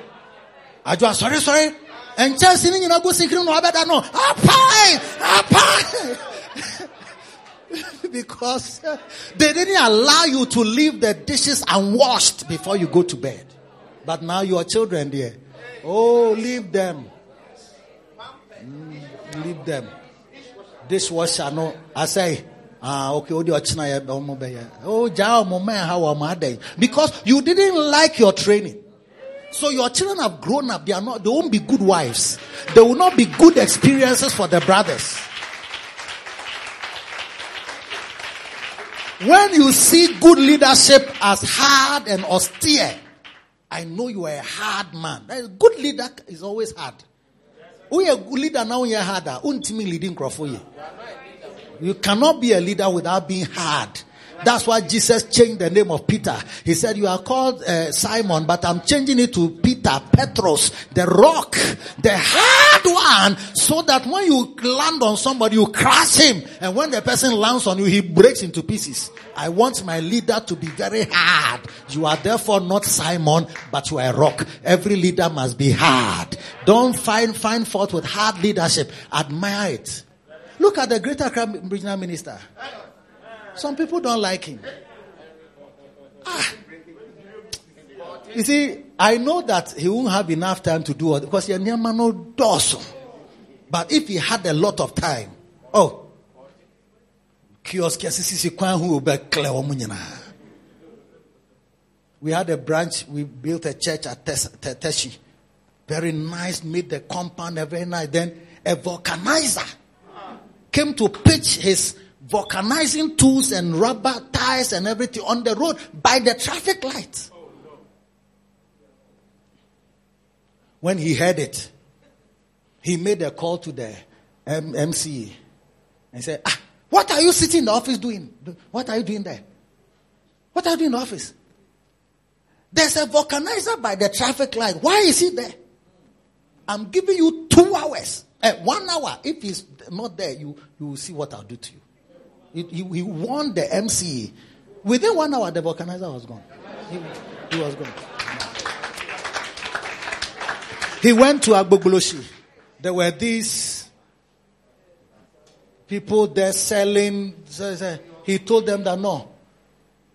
adwo asɔre sɔre nkyɛnse no nyina gu sikiri na wabɛda no. Apae apae. Because they didn't allow you to leave the dishes unwashed before you go to bed. But now your children there, Oh, leave them. Mm, leave them. This was I know. I say, ah, okay, oh, jao how am I day? Because you didn't like your training. So your children have grown up. They are not, they won't be good wives. They will not be good experiences for the brothers. When you see good leadership as hard and austere, I know you are a hard man. A good leader is always hard. We a good leader now you're harder. Untimi leading Crawford. You cannot be a leader without being hard. That's why Jesus changed the name of Peter. He said, you are called uh, Simon, but I'm changing it to Peter, Petros, the rock, the hard one, so that when you land on somebody, you crush him. And when the person lands on you, he breaks into pieces. I want my leader to be very hard. You are therefore not Simon, but you are a rock. Every leader must be hard. Don't find, find fault with hard leadership. Admire it. Look at the Greater regional minister. Some people don't like him. Ah. You see, I know that he won't have enough time to do it because near no dorsum. But if he had a lot of time, oh, we had a branch, we built a church at Teshie. Very nice, made the compound very nice. Then a vulcanizer came to pitch his vulcanizing tools and rubber tires and everything on the road by the traffic light. When he heard it, he made a call to the M- and said, ah, What are you sitting in the office doing? What are you doing there? What are you doing in the office? There's a vulcanizer by the traffic light. Why is he there? I'm giving you two hours. Uh, one hour. If he's not there, you, you will see what I'll do to you. He, he, he warned the MCA. Within one hour, the vulcanizer was gone. He, he was gone. He went to Agbogbloshie. There were these people there selling. He told them that no,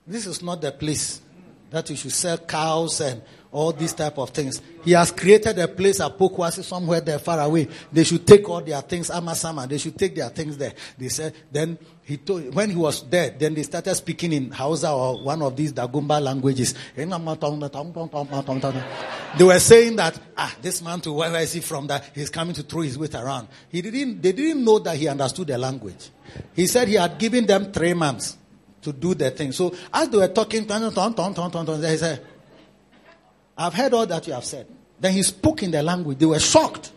this is not the place that you should sell cows and all these type of things. He has created a place at Pokuase somewhere there far away. They should take all their things, Amasama, they should take their things there. They said, then he told, when he was there, then they started speaking in Hausa or one of these Dagomba languages. They were saying that, ah, this man to where is he from that he's coming to throw his weight around. He didn't, they didn't know that he understood the language. He said he had given them three months to do their thing. So as they were talking, they said, I've heard all that you have said. Then he spoke in the language. They were shocked.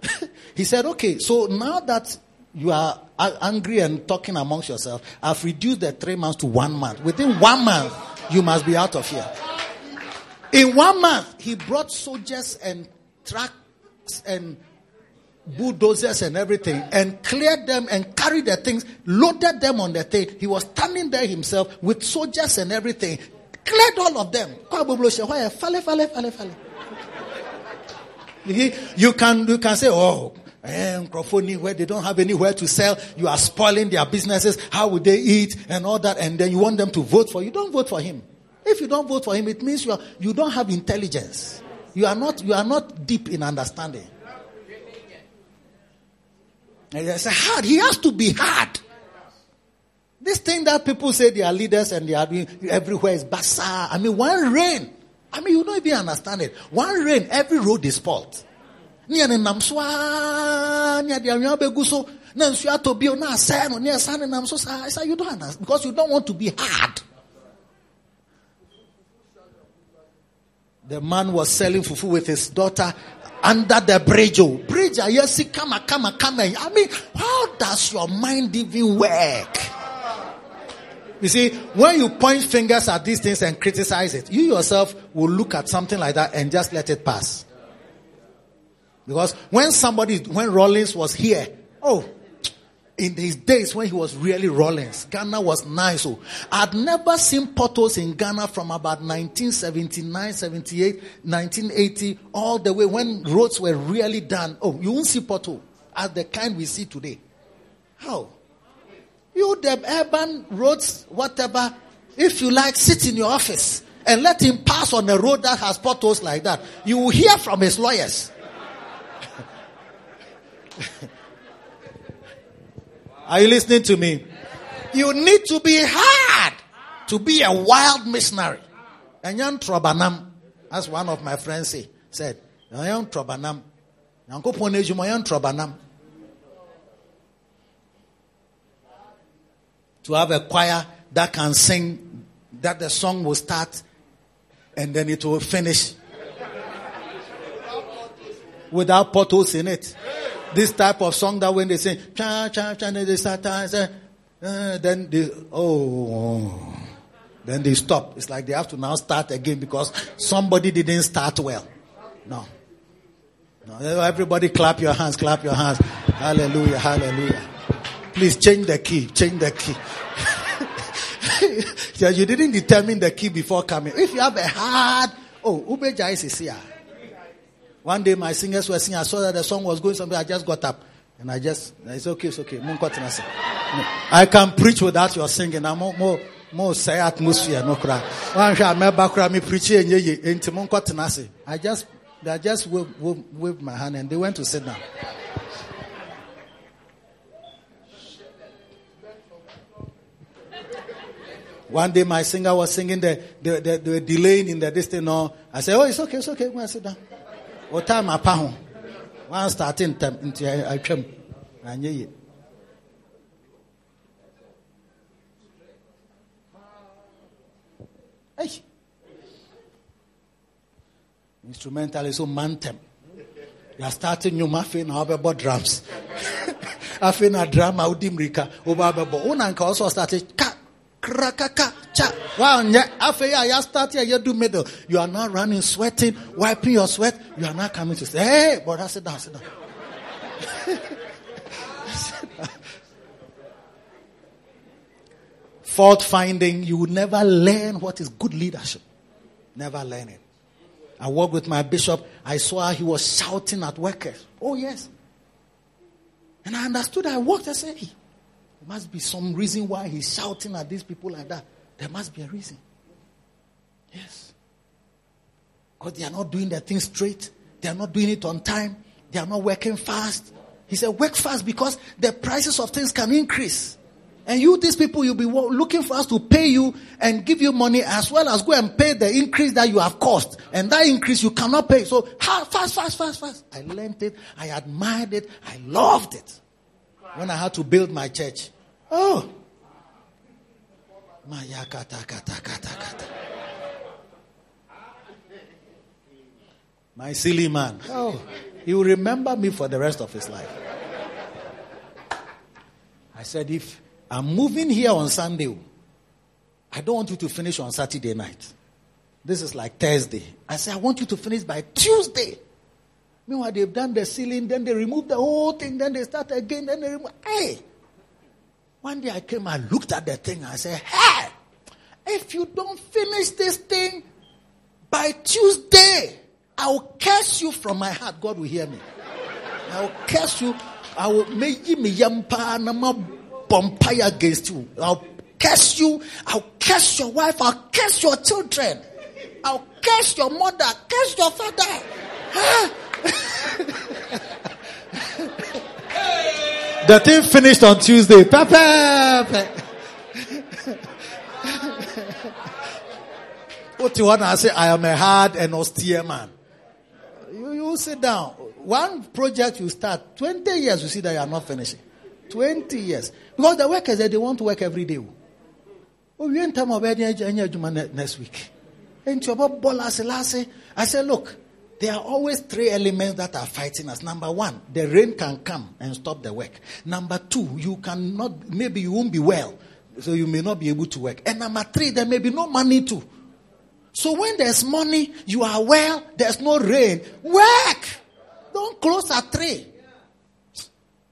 he said, okay, so now that you are angry and talking amongst yourself, I've reduced the three months to one month. Within one month, you must be out of here. In one month, he brought soldiers and trucks and bulldozers and everything and cleared them and carried the things, loaded them on the thing. He was standing there himself with soldiers and everything, cleared all of them. You can, you can say, oh, eh, where they don't have anywhere to sell, you are spoiling their businesses. How would they eat and all that? And then you want them to vote for you. Don't vote for him. If you don't vote for him, it means you are, you don't have intelligence. You are not, you are not deep in understanding. And it's hard. He has to be hard. This thing that people say they are leaders and they are doing everywhere is bazaar. I mean, one rain. I mean, you don't even understand it. One rain, every road is fault. Near the Namswa, near the Anyabeguso, Nansua to be on our son, near San and Namso. I say, you don't understand because you don't want to be hard. The man was selling fufu with his daughter under the bridge. Oh, bridge, yes, come, come, come. I mean, how does your mind even work? You see, when you point fingers at these things and criticize it, you yourself will look at something like that and just let it pass. Because when somebody, when Rollins was here, oh, in his days when he was really Rollins, Ghana was nice. Oh, I'd never seen potholes in Ghana from about 1979, 78, 1980, all the way when roads were really done. Oh, you won't see pothole as the kind we see today. How? You, the urban roads, whatever, if you like, sit in your office and let him pass on a road that has potholes like that. You will hear from his lawyers. Are you listening to me? You need to be hard to be a wild missionary. And young Trobanam, as one of my friends say, said, young Trobanam. Trobanam. To have a choir that can sing, that the song will start and then it will finish without potholes in it. This type of song that when they sing, cha cha cha, they start, Uh, then they, oh, then they stop. It's like they have to now start again because somebody didn't start well. No. No, everybody clap your hands, clap your hands. Hallelujah, hallelujah. Please change the key, change the key. yeah, you didn't determine the key before coming. If you have a hard, oh, Ube Jais is here. One day my singers were singing, I saw that the song was going somewhere, I just got up. And I just, it's okay, it's okay. I can preach without your singing. I'm more, more, more say atmosphere, no cry. One shot, I remember cry me preaching, I just they just waved, waved my hand and they went to sit down. One day my singer was singing, the, the, the, they were delaying in the distance. No, I said, oh, it's okay, it's okay. Go and sit down. What time I pound? One starting time into I came. Knew it. Hey. Instrumental is so oh, mantem. You are starting new muffin about drums. After na drama udi mrika oba bebo. Una nka also started ka krakaka cha. Wow, after ya start ya you do middle. You are now running, sweating, wiping your sweat. You are now coming to say, hey, brother, sit down, sit down. Fault finding, you will never learn what is good leadership. Never learn it. I worked with my bishop. I saw he was shouting at workers. Oh, yes. And I understood. I walked. I said, hey, must be some reason why he's shouting at these people like that. There must be a reason. Yes. Because they are not doing their things straight. They are not doing it on time. They are not working fast. He said, work fast because the prices of things can increase. And you, these people, you'll be looking for us to pay you and give you money as well as go and pay the increase that you have cost. And that increase you cannot pay. So fast, fast, fast, fast. I learned it. I admired it. I loved it. When I had to build my church. Oh. My silly man. Oh. He will remember me for the rest of his life. I said, if I'm moving here on Sunday. I don't want you to finish on Saturday night. This is like Thursday. I say, I want you to finish by Tuesday. Meanwhile, they've done the ceiling, then they remove the whole thing, then they start again, then they remove. Hey! One day I came, and looked at the thing, and I said, Hey! If you don't finish this thing by Tuesday, I will curse you from my heart. God will hear me. I will curse you. I will make you me yampa bonfire against you. I'll curse you. I'll curse your wife. I'll curse your children. I'll curse your mother. Curse your father. the thing finished on Tuesday. Papa. what you want to say? I am a hard and austere man. You, you sit down. One project you start, 20 years you see that you are not finishing. 20 years. Because the workers, they want to work every day. Oh, you ain't time of next week. And I say, look, there are always three elements that are fighting us. Number one, the rain can come and stop the work. Number two, you cannot, maybe you won't be well, so you may not be able to work. And number three, there may be no money too. So when there's money, you are well, there's no rain, work! Don't close at three.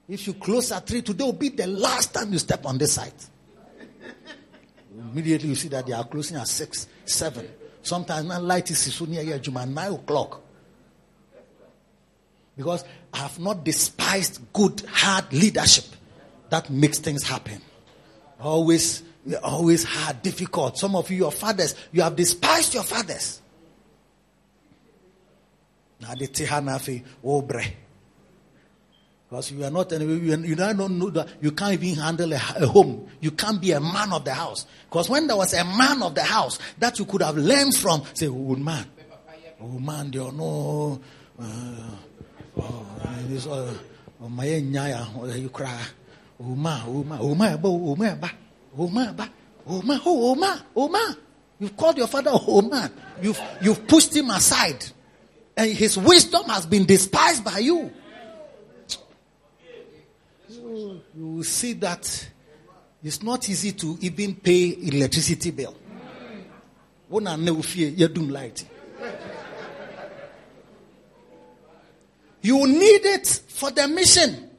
If you close at three, today will be the last time you step on this site. Immediately you see that they are closing at six, seven. Sometimes now light is so near here, Juma, nine o'clock. Because I have not despised good, hard leadership that makes things happen. Always, always hard, difficult. Some of you, your fathers, you have despised your fathers. Because you are not, you don't know that you can't even handle a, a, home. You can't be a man of the house. Because when there was a man of the house that you could have learned from, say, oh man, oh man, you know, uh, ɔmayɛ nyaya ɔyɛ koraa oma oma oma ɛbɔ oma ɛba oma ɛba oma oh oma uh, oma oh, you called your father oh, oma you you pushed him aside. And his wisdom has been despised by you. You will see that it's not easy to even pay electricity bill. One and no fear, you doom light. You need it for the mission.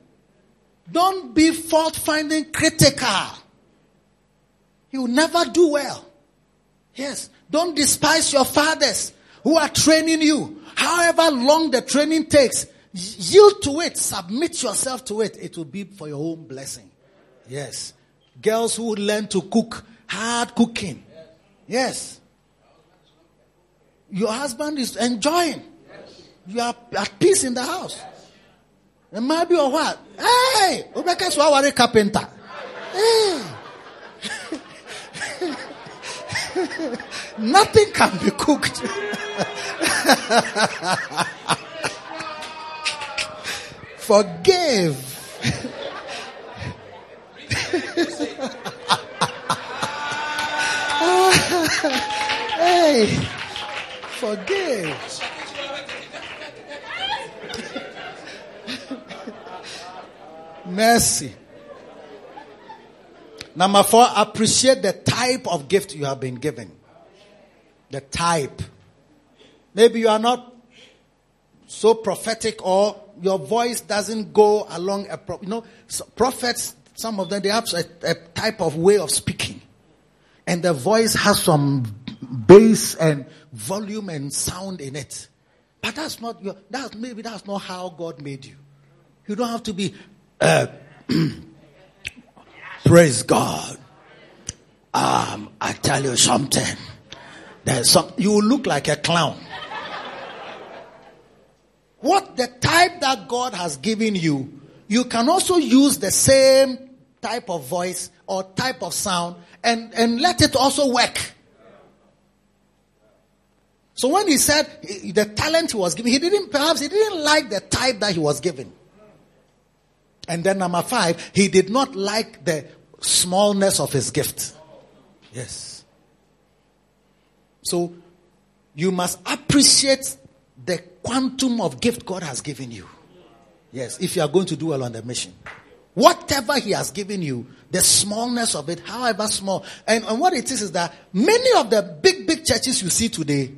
Don't be fault finding critical. You will never do well. Yes. Don't despise your fathers who are training you. However long the training takes, yield to it, submit yourself to it. It will be for your own blessing. Yes. Girls who learn to cook, hard cooking. Yes. Your husband is enjoying. You are at peace in the house. It might be or what? Hey, Obeka Swawari carpenter. Hey. Nothing can be cooked. Forgive. hey, forgive. Mercy. Number four, appreciate the type of gift you have been given. The type. Maybe you are not so prophetic or your voice doesn't go along a, pro- you know, so prophets, some of them, they have a, a type of way of speaking. And the voice has some bass and volume and sound in it. But that's not your, that's, maybe that's not how God made you. You don't have to be, uh, praise God. Um, I tell you something. There's some, you look like a clown. What the type that God has given you, you can also use the same type of voice or type of sound and, and let it also work. So when he said the talent he was given, he didn't, perhaps he didn't like the type that he was given. And then number five, he did not like the smallness of his gift. Yes. So you must appreciate the quantum of gift God has given you. Yes, if you are going to do well on the mission. Whatever He has given you, the smallness of it, however small. And, and what it is is that many of the big, big churches you see today,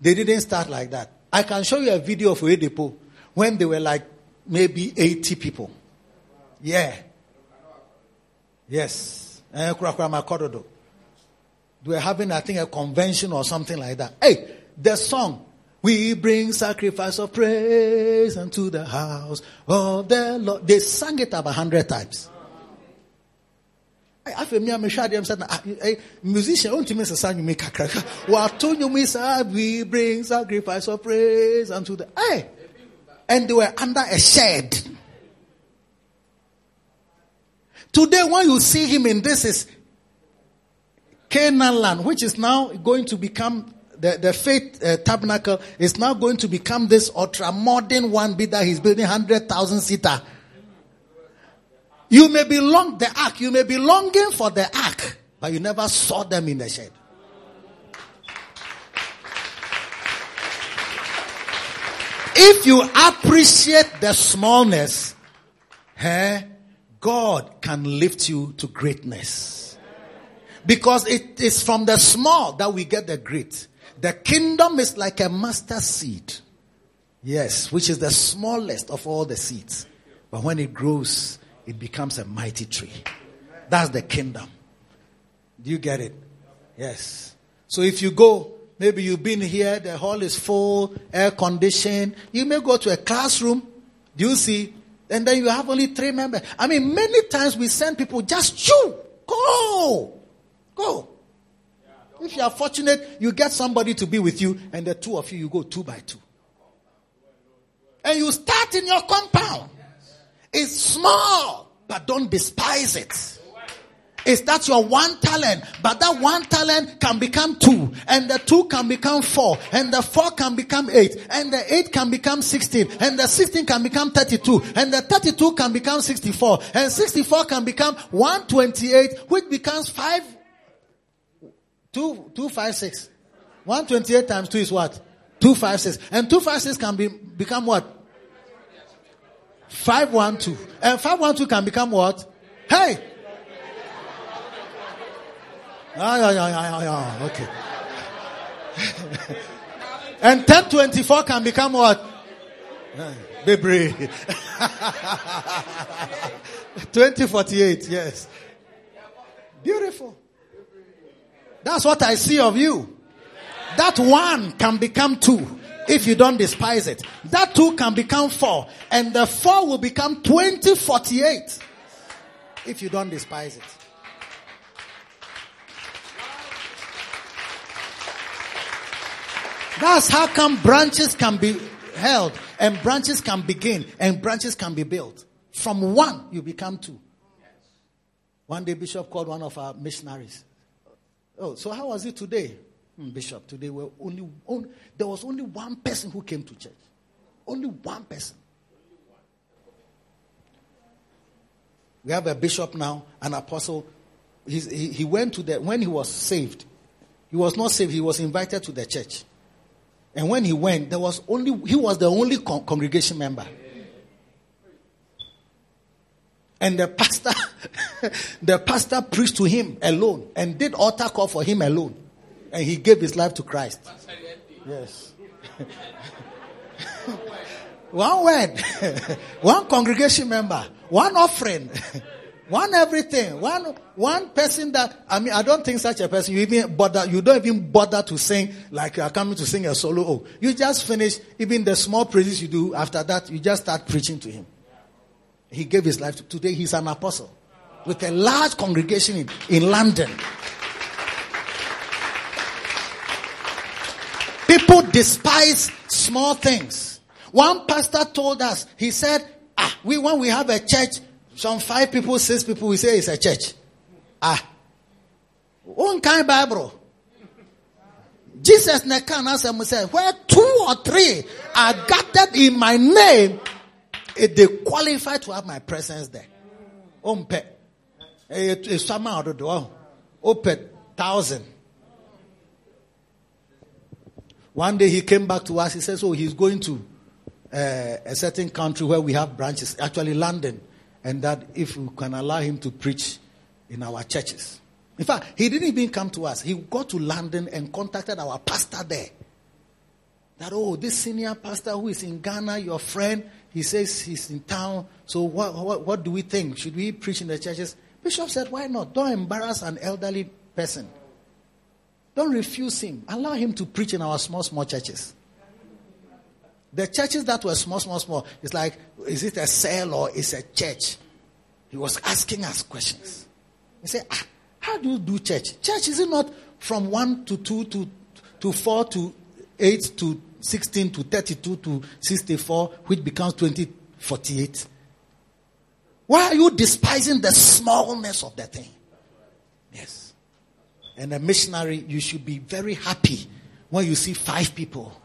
they didn't start like that. I can show you a video of Oyedepo when they were like maybe 80 people. Yeah. Yes. Eh, were having, I think, a convention or something like that. Hey, the song, we bring sacrifice of praise unto the house of the Lord. They sang it about a hundred times. I feel me, I'm sure them said, musician, won't you miss a song you make a crack? What to you miss? We bring sacrifice of praise unto the, hey, and they were under a shed. Today, when you see him in this is Canaan land, which is now going to become the, the faith uh, tabernacle is now going to become this ultra modern one be that he's building 100,000 seater. You may be long the ark, you may be longing for the ark, but you never saw them in the shed. If you appreciate the smallness, eh, God can lift you to greatness. Because it is from the small that we get the great. The kingdom is like a mustard seed. Yes, which is the smallest of all the seeds. But when it grows, it becomes a mighty tree. That's the kingdom. Do you get it? Yes. So if you go, maybe you've been here, the hall is full, air conditioned. You may go to a classroom. Do you see? And then you have only three members. I mean, many times we send people just chew. Go. Go. If you are fortunate, you get somebody to be with you, and the two of you, you go two by two. And you start in your compound. It's small, but don't despise it. It's that your one talent, but that one talent can become two, and the two can become four, and the four can become eight, and the eight can become sixteen, and the sixteen can become thirty-two, and the thirty-two can become sixty-four, and sixty-four can become one twenty-eight, which becomes five Two, two, five, six. 128 times 2 is what? 256. And 256 can be, become what? 512. And 512 can become what? Hey! Ah, yeah, yeah, yeah, yeah. Okay. and 1024 can become what? Baby. 2048, yes. Beautiful. That's what I see of you. That one can become two if you don't despise it. That two can become four, and the four will become 2048 if you don't despise it. That's how come branches can be held and branches can begin and branches can be built. From one, you become two. One day, Bishop called one of our missionaries. Oh, so how was it today? Hmm, Bishop, today we only, only, there was only one person who came to church. Only one person. We have a bishop now, an apostle. He, he went to the, when he was saved, he was not saved, he was invited to the church. And when he went, there was only, he was the only con- congregation member. And the pastor, the pastor preached to him alone and did altar call for him alone. And he gave his life to Christ. Yes. one word, one congregation member, one offering. One everything. One one person that I mean I don't think such a person you even bother you don't even bother to sing like you are coming to sing a solo. Oh, you just finish even the small praises you do after that you just start preaching to him. He gave his life to, today he's an apostle with a large congregation in, in London. People despise small things. One pastor told us, he said, ah, we, when we have a church, some five people, six people, we say it's a church. Ah. One kind Bible. Jesus nekan asem say, where two or three are gathered in my name, it, they qualify to have my presence there. It's some out of the door. Open thousand. One day he came back to us. He says, "Oh, he's going to uh, a certain country where we have branches, actually London and that if we can allow him to preach in our churches. In fact, he didn't even come to us. He got to London and contacted our pastor there. That, oh, this senior pastor who is in Ghana, your friend, he says he's in town. So what, what, what do we think? Should we preach in the churches? Bishop said, why not? Don't embarrass an elderly person. Don't refuse him. Allow him to preach in our small, small churches. The churches that were small, small, small, it's like, is it a cell or is a church? He was asking us questions. He said, ah, how do you do church? Church is it not from 1 to 2 to, to 4 to 8 to 16 to 32 to 64, which becomes 2048? Why are you despising the smallness of the thing? Yes. And a missionary, you should be very happy when you see five people.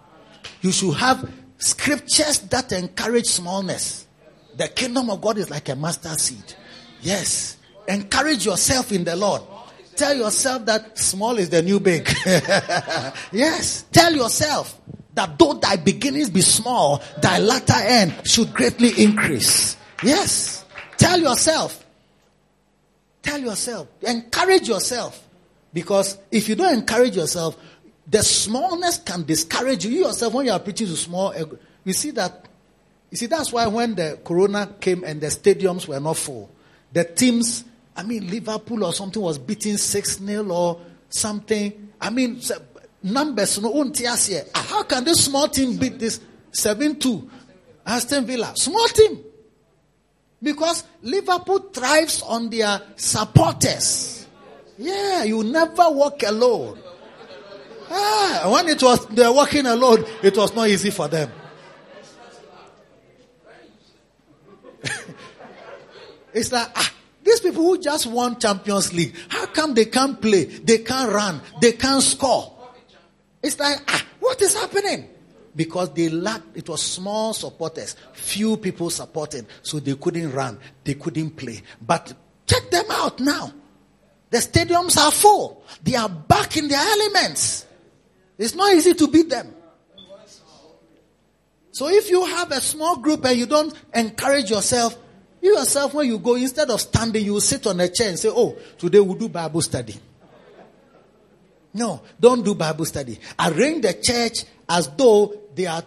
You should have scriptures that encourage smallness. The kingdom of God is like a mustard seed. Yes. Encourage yourself in the Lord. Tell yourself that small is the new big. yes. Tell yourself that though thy beginnings be small, thy latter end should greatly increase. Yes. Tell yourself. Tell yourself. Encourage yourself. Because if you don't encourage yourself, the smallness can discourage you. You yourself, when you are preaching to small, you see that. You see, that's why when the corona came and the stadiums were not full, the teams, I mean, Liverpool or something was beating 6 0 or something. I mean, numbers, no, ah, how can this small team beat this 7 2? Aston Villa, small team. Because Liverpool thrives on their supporters. Yeah, you never walk alone. Ah, when it was they're walking alone, it was not easy for them. it's like ah, these people who just won Champions League, how come they can't play? They can't run, they can't score. It's like ah, what is happening? Because they lacked, it was small supporters, few people supporting, so they couldn't run, they couldn't play. But check them out now. The stadiums are full. They are back in their elements. It's not easy to beat them. So if you have a small group and you don't encourage yourself, you yourself, when you go, instead of standing, you sit on a chair and say, Oh, today we'll do Bible study. No, don't do Bible study. Arrange the church as though they are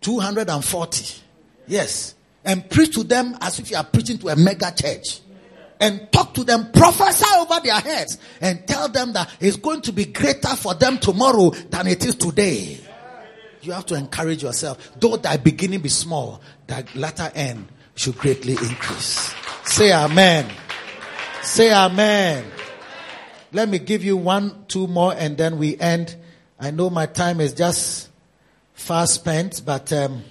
240. Yes. And preach to them as if you are preaching to a mega church. And talk to them, prophesy over their heads, and tell them that it's going to be greater for them tomorrow than it is today. You have to encourage yourself. Though thy beginning be small, thy latter end should greatly increase. Say amen. Say amen. Let me give you one, two more, and then we end. I know my time is just fast spent, but um,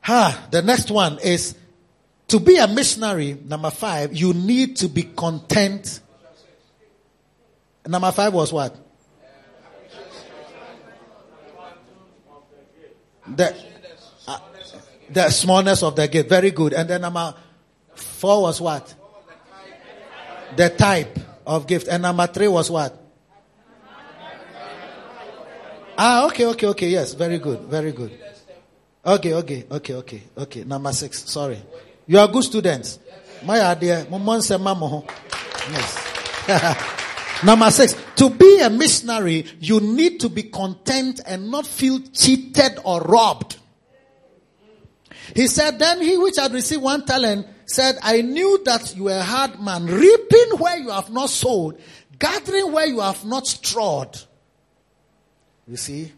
ha, the next one is to be a missionary. Number five, you need to be content. Number five was what? The, uh, the smallness of the gift. Very good. And then number four was what? The type of gift. And number three was what? Ah, okay, okay, okay. Yes, very good, very good. Okay, okay, okay, okay, okay. Number six. Sorry, you are good students. My idea, yes. Number six, to be a missionary, you need to be content and not feel cheated or robbed. He said, then he which had received one talent said, I knew that you were a hard man, reaping where you have not sowed, gathering where you have not strawed. You see,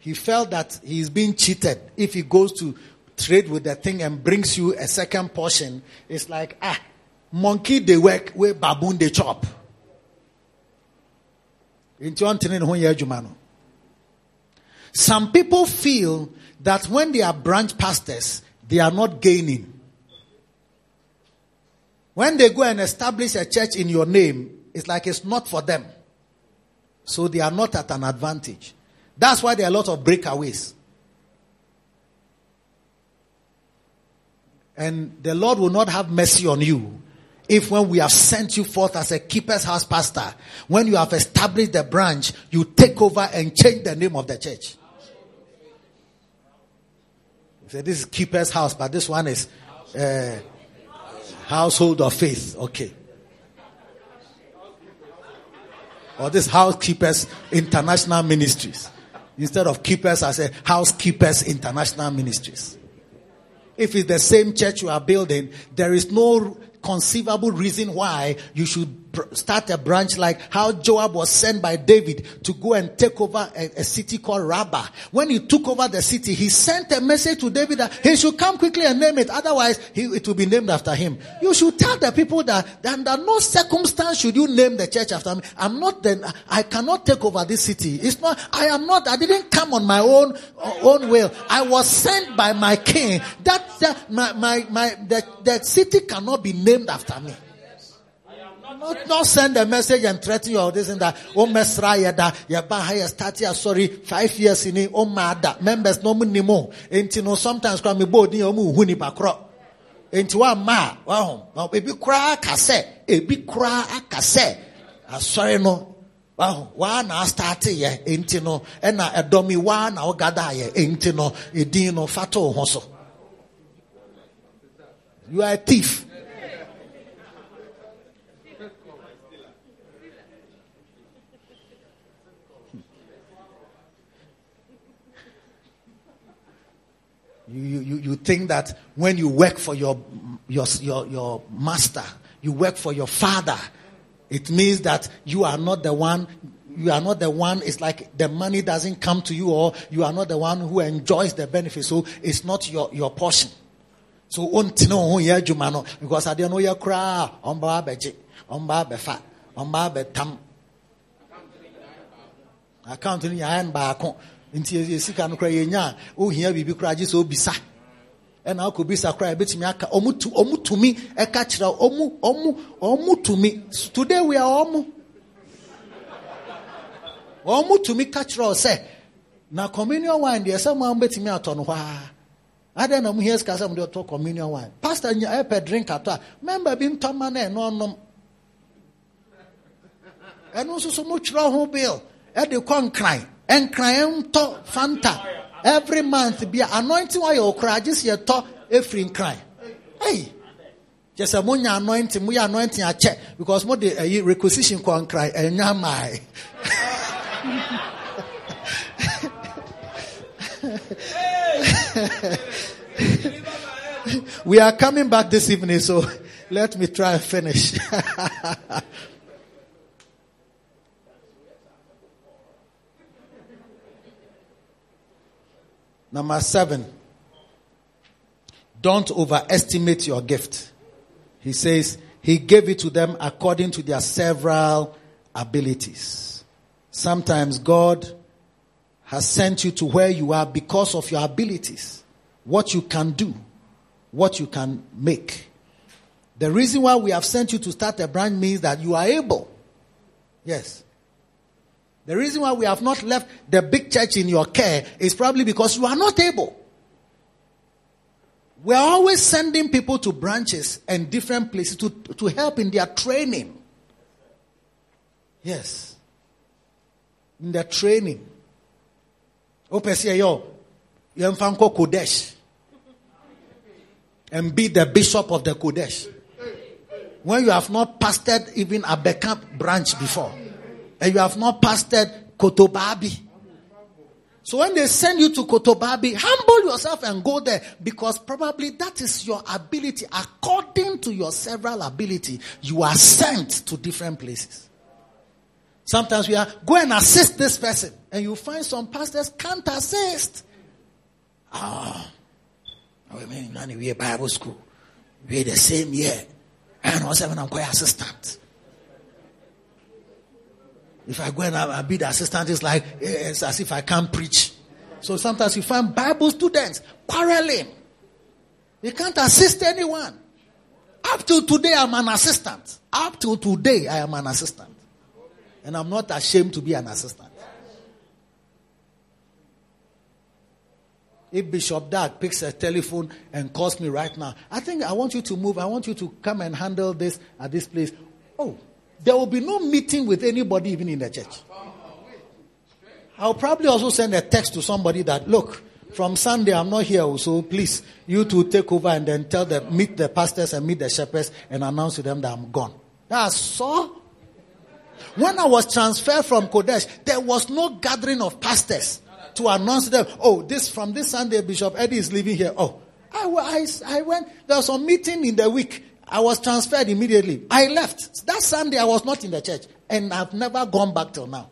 he felt that he is being cheated. If he goes to trade with the thing and brings you a second portion, it's like, ah, monkey they work, where baboon they chop. Some people feel that when they are branch pastors, they are not gaining. When they go and establish a church in your name, it's like it's not for them. So they are not at an advantage. That's why there are a lot of breakaways. And the Lord will not have mercy on you if when we have sent you forth as a keeper's house pastor, when you have established the branch, you take over and change the name of the church. You say this is keeper's house, but this one is uh, household of faith. Okay. Or this housekeepers international ministries. Instead of keepers, I say housekeepers international ministries. If it's the same church you are building, there is no conceivable reason why you should start a branch like how Joab was sent by David to go and take over a, a, city called Rabbah. When he took over the city, he sent a message to David that he should come quickly and name it. Otherwise, he, it will be named after him. You should tell the people that, that under no circumstance should you name the church after me. I'm not then, I cannot take over this city. It's not, I am not, I didn't come on my own, own will. I was sent by my king. That, that my, my, my, the, the city cannot be named after me. Not, not send a message and threaten you or this and that. Oh, mesra yada, yaba haya start sorry, five years in oh, mada. Members no money more. Enti no sometimes kwa mi bo ni omu huni bakro. Enti wa ma, wa hom. Na ebi kura akase, ebi kura akase. Asɔre no, wahu, wa na start yɛ, enti no, ɛna ɛdɔmi wa na ɔgada yɛ, enti no, edin no fato ho so. You are a thief. You, you, you think that when you work for your, your, your, your master, you work for your father, it means that you are not the one you are not the one it's like the money doesn't come to you or you are not the one who enjoys the benefit so it's not your your portion. So ontino ho ya adwuma no because ade no ya kra omba abeje omba abefa omba abetam nti sika no kora yɛnya a ohia biribi kora agye sɛ obisa. Ɛna akɔbisa kora yɛbɛtumi aka ɔmu tumi ɛka kyerɛ ɔmu ɔmu ɔmu tumi today we are ɔmu. Ɔmu tumi ka kyerɛ sɛ na communion wine deɛ sɛ mo a mbɛtumi atɔ no hɔ a adɛn na mo hia sika sɛ mo de ɔtɔ communion wine? Pastor nya ɛpɛ drink atɔ a member bi ntɔma na ɛno ɔnom. Ɛno nso so mo twerɛ ho bill. Ɛde kɔ nkran. Nkran ntɔ fanta every month be anointing oil okura agye si yɛtɔ efiri cry hey Just a monya anointing, we anointing a check because more the uh, requisition can cry and my. we are coming back this evening, so let me try and finish. Number seven, don't overestimate your gift. He says he gave it to them according to their several abilities. Sometimes God has sent you to where you are because of your abilities, what you can do, what you can make. The reason why we have sent you to start a brand means that you are able. Yes. The reason why we have not left the big church in your care is probably because you are not able. We are always sending people to branches and different places to, to help in their training. Yes. In their training. Open say yo, Yemfanko Qodesh. And be the bishop of the Qodesh. When you have not pastored even a backup branch before and you have not pastored Kotobabi. So when they send you to Kotobabi, humble yourself and go there because probably that is your ability. According to your several ability, you are sent to different places. Sometimes we are go and assist this person, and you find some pastors can't assist. Ah, oh, I mean, we are Bible school, we the same year, and also when I'm quite assistant. If I go and I be the assistant, it's like it's as if I can't preach. So sometimes you find Bible students quarreling. They can't assist anyone. Up till today, I'm an assistant. Up till today, I am an assistant. And I'm not ashamed to be an assistant. If Bishop Dag picks a telephone and calls me right now, I think I want you to move. I want you to come and handle this at this place. Oh, there will be no meeting with anybody even in the church. I'll probably also send a text to somebody that, look, from Sunday I'm not here, so please, you to take over and then tell them, meet the pastors and meet the shepherds and announce to them that I'm gone. That's so. When I was transferred from Qodesh, there was no gathering of pastors to announce them, oh, this, from this Sunday, Bishop Eddie is leaving here. Oh, I, I, I went, there was a meeting in the week. I was transferred immediately. I left. That Sunday I was not in the church and I've never gone back till now.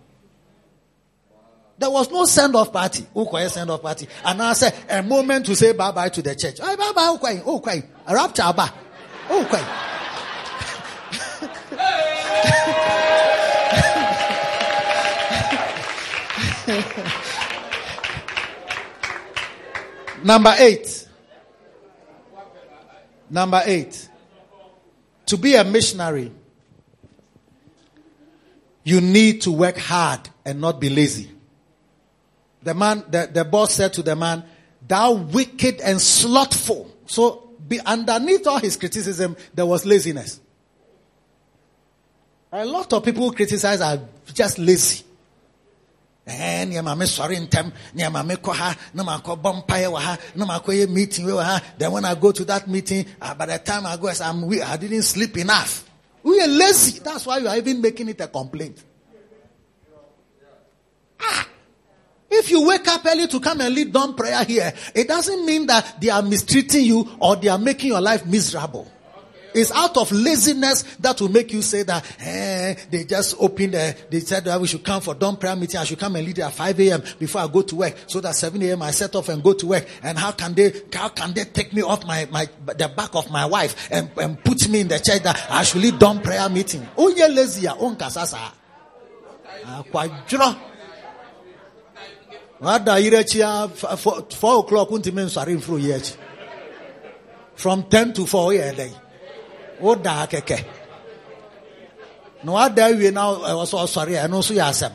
There was no send off party. Who Okay, send off party. And I said a moment to say bye bye to the church. Bye bye bye. Okay, okay. Rapture ba. Okay. Number eight. Number eight. To be a missionary, you need to work hard and not be lazy. The man, the, the boss said to the man, thou wicked and slothful. So be, underneath all his criticism, there was laziness. A lot of people criticize are just lazy. Eh, nneɛma me sɔre ntɛm nneɛma me kɔ ha na ma kɔ bɔ mpaeɛ wɔ ha na ma kɔ yɛ meeting wɔ ha. Then when I go to that meeting uh, by the time I go say I'm weak I didn't sleep enough. We are lazy. That's why you are even making it a complaint. Ah! If you wake up early to come and lead dawn prayer here it doesn't mean that they are mistreating you or they are making your life miserable it's out of laziness that will make you say that eh, they just opened, uh, they said that we should come for dawn prayer meeting. I should come and lead at 5 a.m. before I go to work. So that 7 a.m. I set off and go to work. And how can they, how can they take me off my, my, the back of my wife and, and put me in the church that I should lead dawn prayer meeting? Oh, yeah, lazy. Oh, kasasa. Kwadro. Wada irechi four o'clock unti men sari mfru yechi. From 10 to 4 yeah day woda kɛkɛ na wada awie na ɛwɔ sɛ ɔsɔre a ɛno nso yɛ asɛm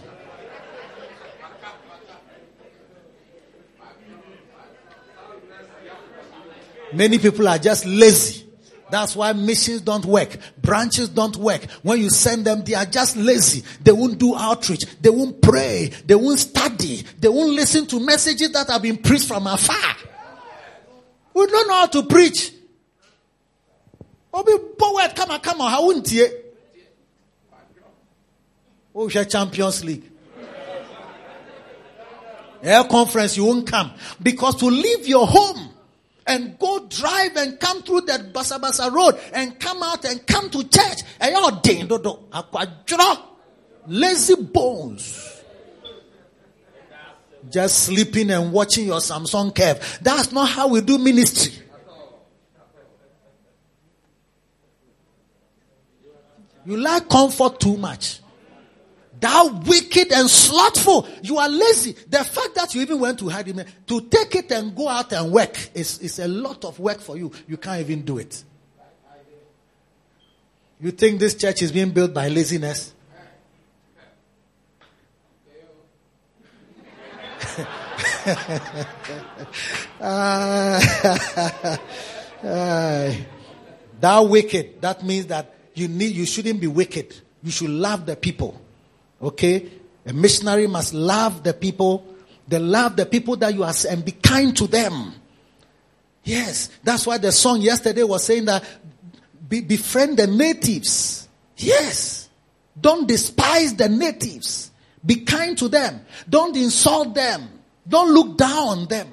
many people are just lazy that's why missions don't work. Branches don't work. When you send them, they are just lazy. They won't do outreach. They won't pray. They won't study. They won't listen to messages that have been preached from afar. We don't know how to preach obi come on, come on. how wouldn't you? Oh, share Champions League. Air conference, you won't come. Because to leave your home and go drive and come through that Basa Basa road and come out and come to church. And you're ding do do. Lazy bones. Just sleeping and watching your Samsung Curve. That's not how we do ministry. You like comfort too much. Thou wicked and slothful. You are lazy. The fact that you even went to hide him, to take it and go out and work is, is a lot of work for you. You can't even do it. You think this church is being built by laziness? uh, thou wicked. That means that you need you shouldn't be wicked. You should love the people. Okay? A missionary must love the people. They love the people that you are and be kind to them. Yes, that's why the song yesterday was saying that be, befriend the natives. Yes. Don't despise the natives. Be kind to them. Don't insult them. Don't look down on them.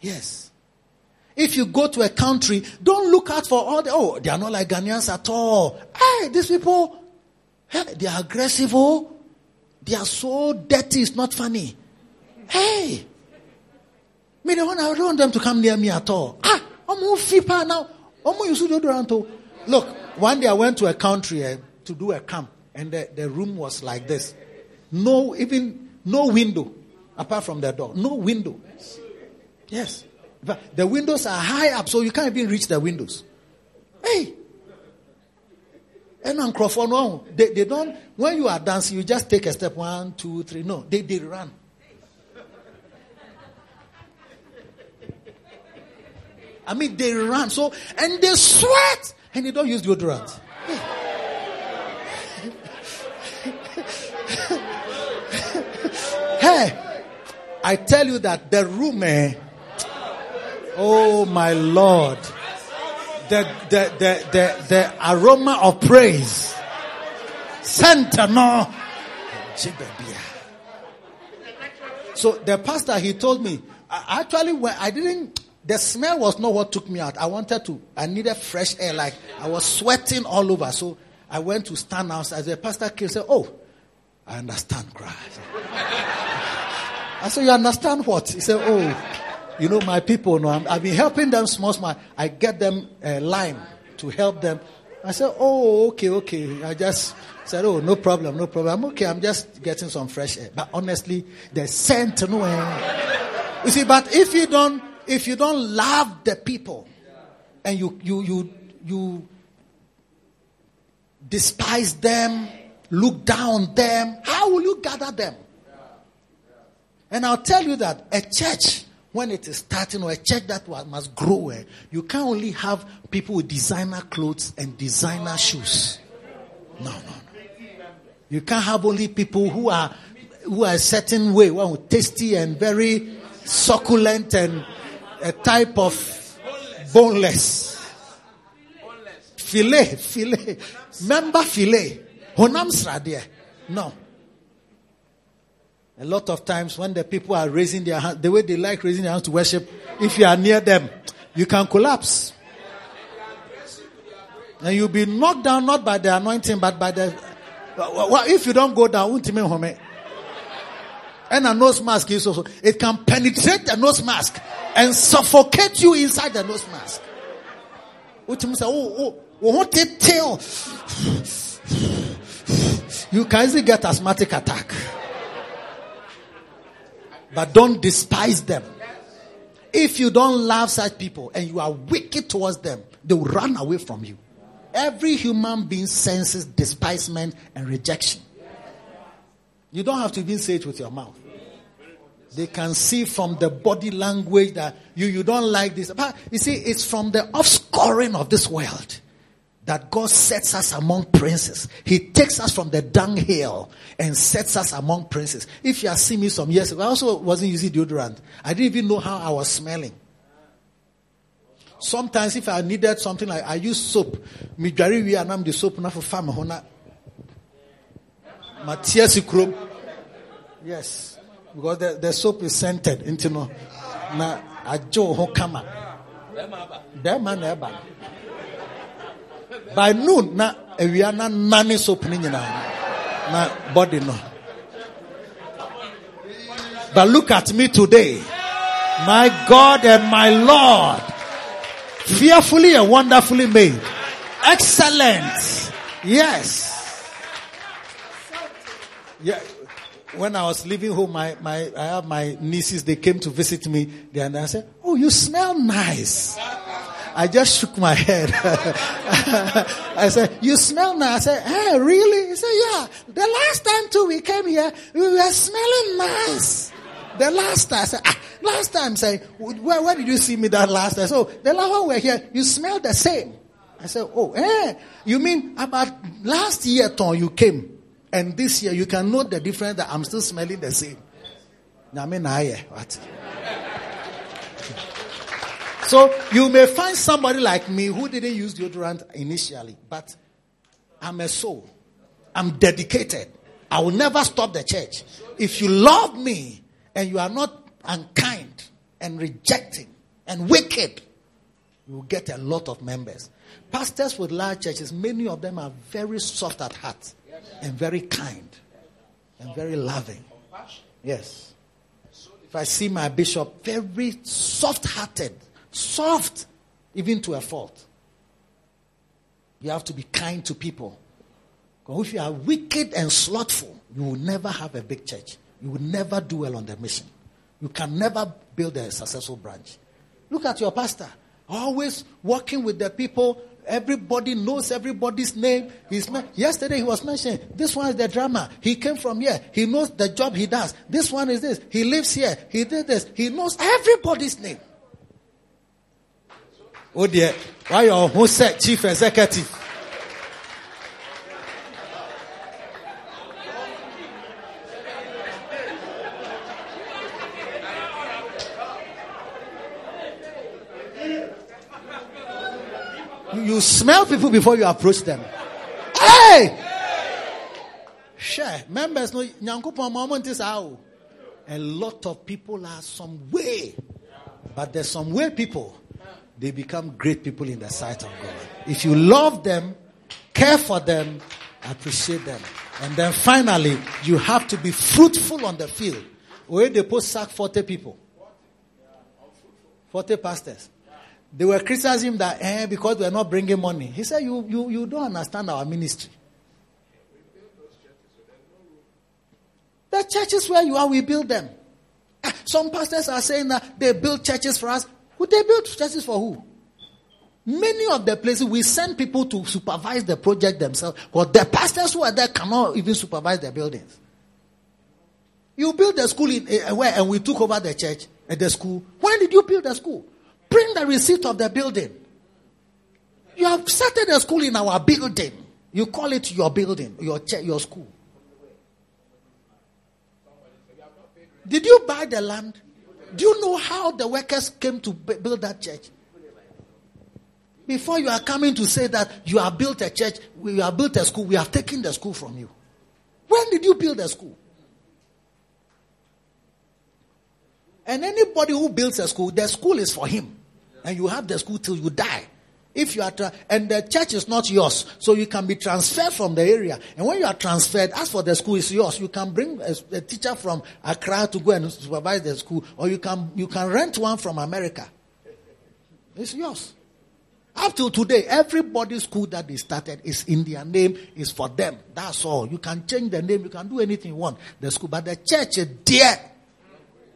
Yes. If you go to a country, don't look out for all the, oh, they are not like Ghanaians at all. Hey, these people, hey, they are aggressive, oh. They are so dirty, it's not funny. Hey, me, don't want, I don't want them to come near me at all. Ah, I'm more fipa now. I'm more used to Look, one day I went to a country uh, to do a camp, and the, the room was like this. No, even no window apart from the door. No window. Yes. The windows are high up, so you can't even reach the windows. Hey! And on Crawford, no, they, they don't, when you are dancing, you just take a step one, two, three. No, they, they run. I mean, they run. So, and they sweat, and they don't use deodorant. hey, I tell you that the room, eh, Oh my Lord. The, the, the, the, the aroma of praise. Santa no. So the pastor, he told me, actually, when I didn't, the smell was not what took me out. I wanted to, I needed fresh air. Like I was sweating all over. So I went to stand outside. The pastor came and said, Oh, I understand Christ. I said, You understand what? He said, Oh, you know, my people, know, i have been helping them small, small. I get them a line to help them. I said, oh, okay, okay. I just said, oh, no problem, no problem. I'm okay. I'm just getting some fresh air. But honestly, the scent, no air. Eh? You see, but if you don't, if you don't love the people and you, you, you, you despise them, look down them, how will you gather them? And I'll tell you that a church when it is starting or a church that must grow, eh, you can't only have people with designer clothes and designer shoes. No, no, no. You can't have only people who are who are a certain way, one tasty and very succulent and a type of boneless. Filet, filet. Member filet. Honam sradie. No. A lot of times when the people are raising their hands, the way they like raising their hands to worship, if you are near them, you can collapse. And you'll be knocked down not by the anointing, but by the. Well, if you don't go down, home. And a nose mask is also, it can penetrate the nose mask and suffocate you inside the nose mask. Oh, oh, oh tell? You can easily get asthmatic attack. But don't despise them. If you don't love such people and you are wicked towards them, they will run away from you. Every human being senses despisement and rejection. You don't have to even say it with your mouth. They can see from the body language that you, you don't like this. But you see, it's from the offscoring of this world that God sets us among princes. He takes us from the dunghill and sets us among princes. If you have seen me some years ago, I also wasn't using deodorant. I didn't even know how I was smelling. Sometimes if I needed something like I use soap, me dware wi anam the soap na for farm ho na Matthias krom. Yes. Because the, the soap is scented into no na ajo ho kama. By noon na ewia na nane soap ni nyina na body no. But look at me today. My God and my Lord. Fearfully and wonderfully made. Excellent. Yes. Yeah. When I was leaving home, my, my, I have my nieces, they came to visit me. They, and I said, Oh, you smell nice. I just shook my head. I said, you smell now? I said, hey, really? He said, yeah. The last time too we came here, we were smelling nice. The last time, I said, ah, last time, say, where, where did you see me that last time? So the last time we were here, you smell the same. I said, oh, eh, you mean about last year, Tom, you came, and this year you can note the difference that I'm still smelling the same. I mean, I what? So you may find somebody like me who didn't use deodorant initially, but I'm a soul. I'm dedicated. I will never stop the church. If you love me and you are not unkind and rejecting and wicked, you will get a lot of members. Pastors with large churches, many of them are very soft at heart and very kind and very loving. Yes. If I see my bishop, very soft hearted, soft, even to a fault. You have to be kind to people. Because if you are wicked and slothful, you will never have a big church. You will never do well on the mission. You can never build a successful branch. Look at your pastor. Always working with the people. Everybody knows everybody's name. He's yesterday he was mentioning this one is the drama. He came from here. He knows the job he does. This one is this. He lives here. He did this. He knows everybody's name. Oh dear. Why your who said chief executive? You smell people before you approach them. Hey! Share. Members no nyankopon moment is how. A lot of people are some way. But there's some way people. They become great people in the sight of God. If you love them, care for them, appreciate them. And then finally, you have to be fruitful on the field. Where they post sack 40 people. 40 pastors. They were criticizing that eh, because we are not bringing money. He said, you, you, you don't understand our ministry. The churches where you are, we build them. Ah, some pastors are saying that they build churches for us. Would they build churches for who? Many of the places we send people to supervise the project themselves, but the pastors who are there cannot even supervise the buildings. You built the school in uh, where, and we took over the church at the school. When did you build the school? Bring the receipt of the building. You have started a school in our building. You call it your building, your church, your school. Did you buy the land? Do you know how the workers came to build that church? Before you are coming to say that you have built a church, we have built a school, we have taken the school from you. When did you build a school? And anybody who builds a school, the school is for him and you have the school till you die. If you are, tra- and the church is not yours, so you can be transferred from the area. And when you are transferred, as for the school is yours, you can bring a, a teacher from Accra to go and supervise the school, or you can you can rent one from America. It's yours. Up till today, everybody's school that they started is in their name, is for them. That's all. You can change the name, you can do anything you want. The school, but the church is there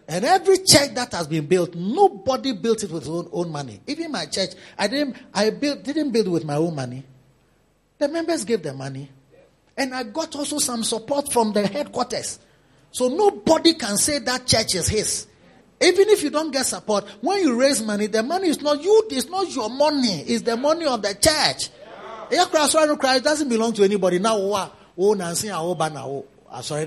and every church that has been built, nobody built it with own, own money. Even my church, I didn't, I built, didn't build with my own money. The members gave the money. And I got also some support from the headquarters. So nobody can say that church is his. Even if you don't get support, when you raise money, the money is not you, it's not your money, it's the money of the church. Yeah. It doesn't belong to anybody. Now, oh, Nancy, oh, Bana, oh, sorry,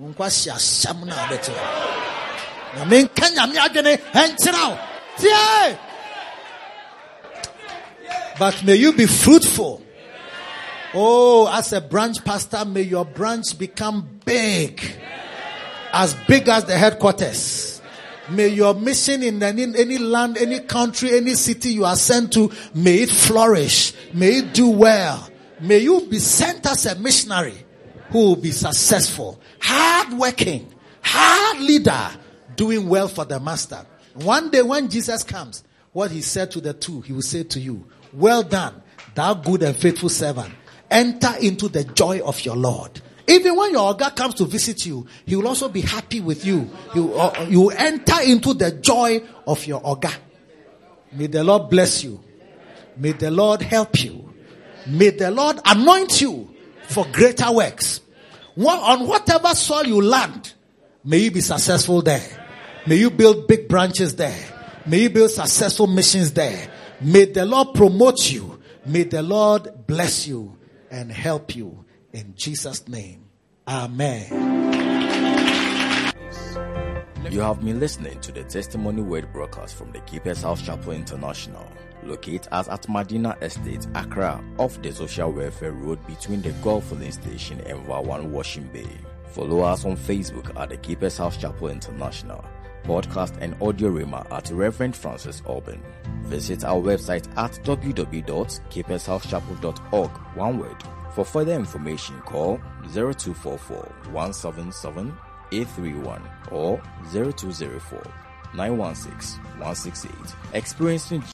nkwa hyɛ ahyɛm no a na menka nyame adwene ɛnkyerɛ wo tie But may you be fruitful. Oh, as a branch pastor, may your branch become big. As big as the headquarters. May your mission in any, any land, any country, any city you are sent to, may it flourish. May it do well. May you be sent as a missionary who will be successful, hard working, hard leader, doing well for the master. One day when Jesus comes, what he said to the two, he will say to you, well done, thou good and faithful servant. Enter into the joy of your Lord. Even when your Oga comes to visit you, he will also be happy with you. You, uh, you will enter into the joy of your Oga. May the Lord bless you. May the Lord help you. May the Lord anoint you for greater works. On whatever soil you land, may you be successful there. May you build big branches there. May you build successful missions there. May the Lord promote you. May the Lord bless you and help you in Jesus' name. Amen. You have been listening to the Testimony Word broadcast from the Keepers House Chapel International, located at Medina Estate, Accra, off the Social Welfare Road between the Gulf Filling Station and Vawan Washing Bay. Follow us on Facebook at the Keepers House Chapel International podcast and audio rima at Reverend Francis Alban. Visit our website at www.keepershousechapel.org, one word. For further information, call 0244 177 831 or 0204 916 168. Experiencing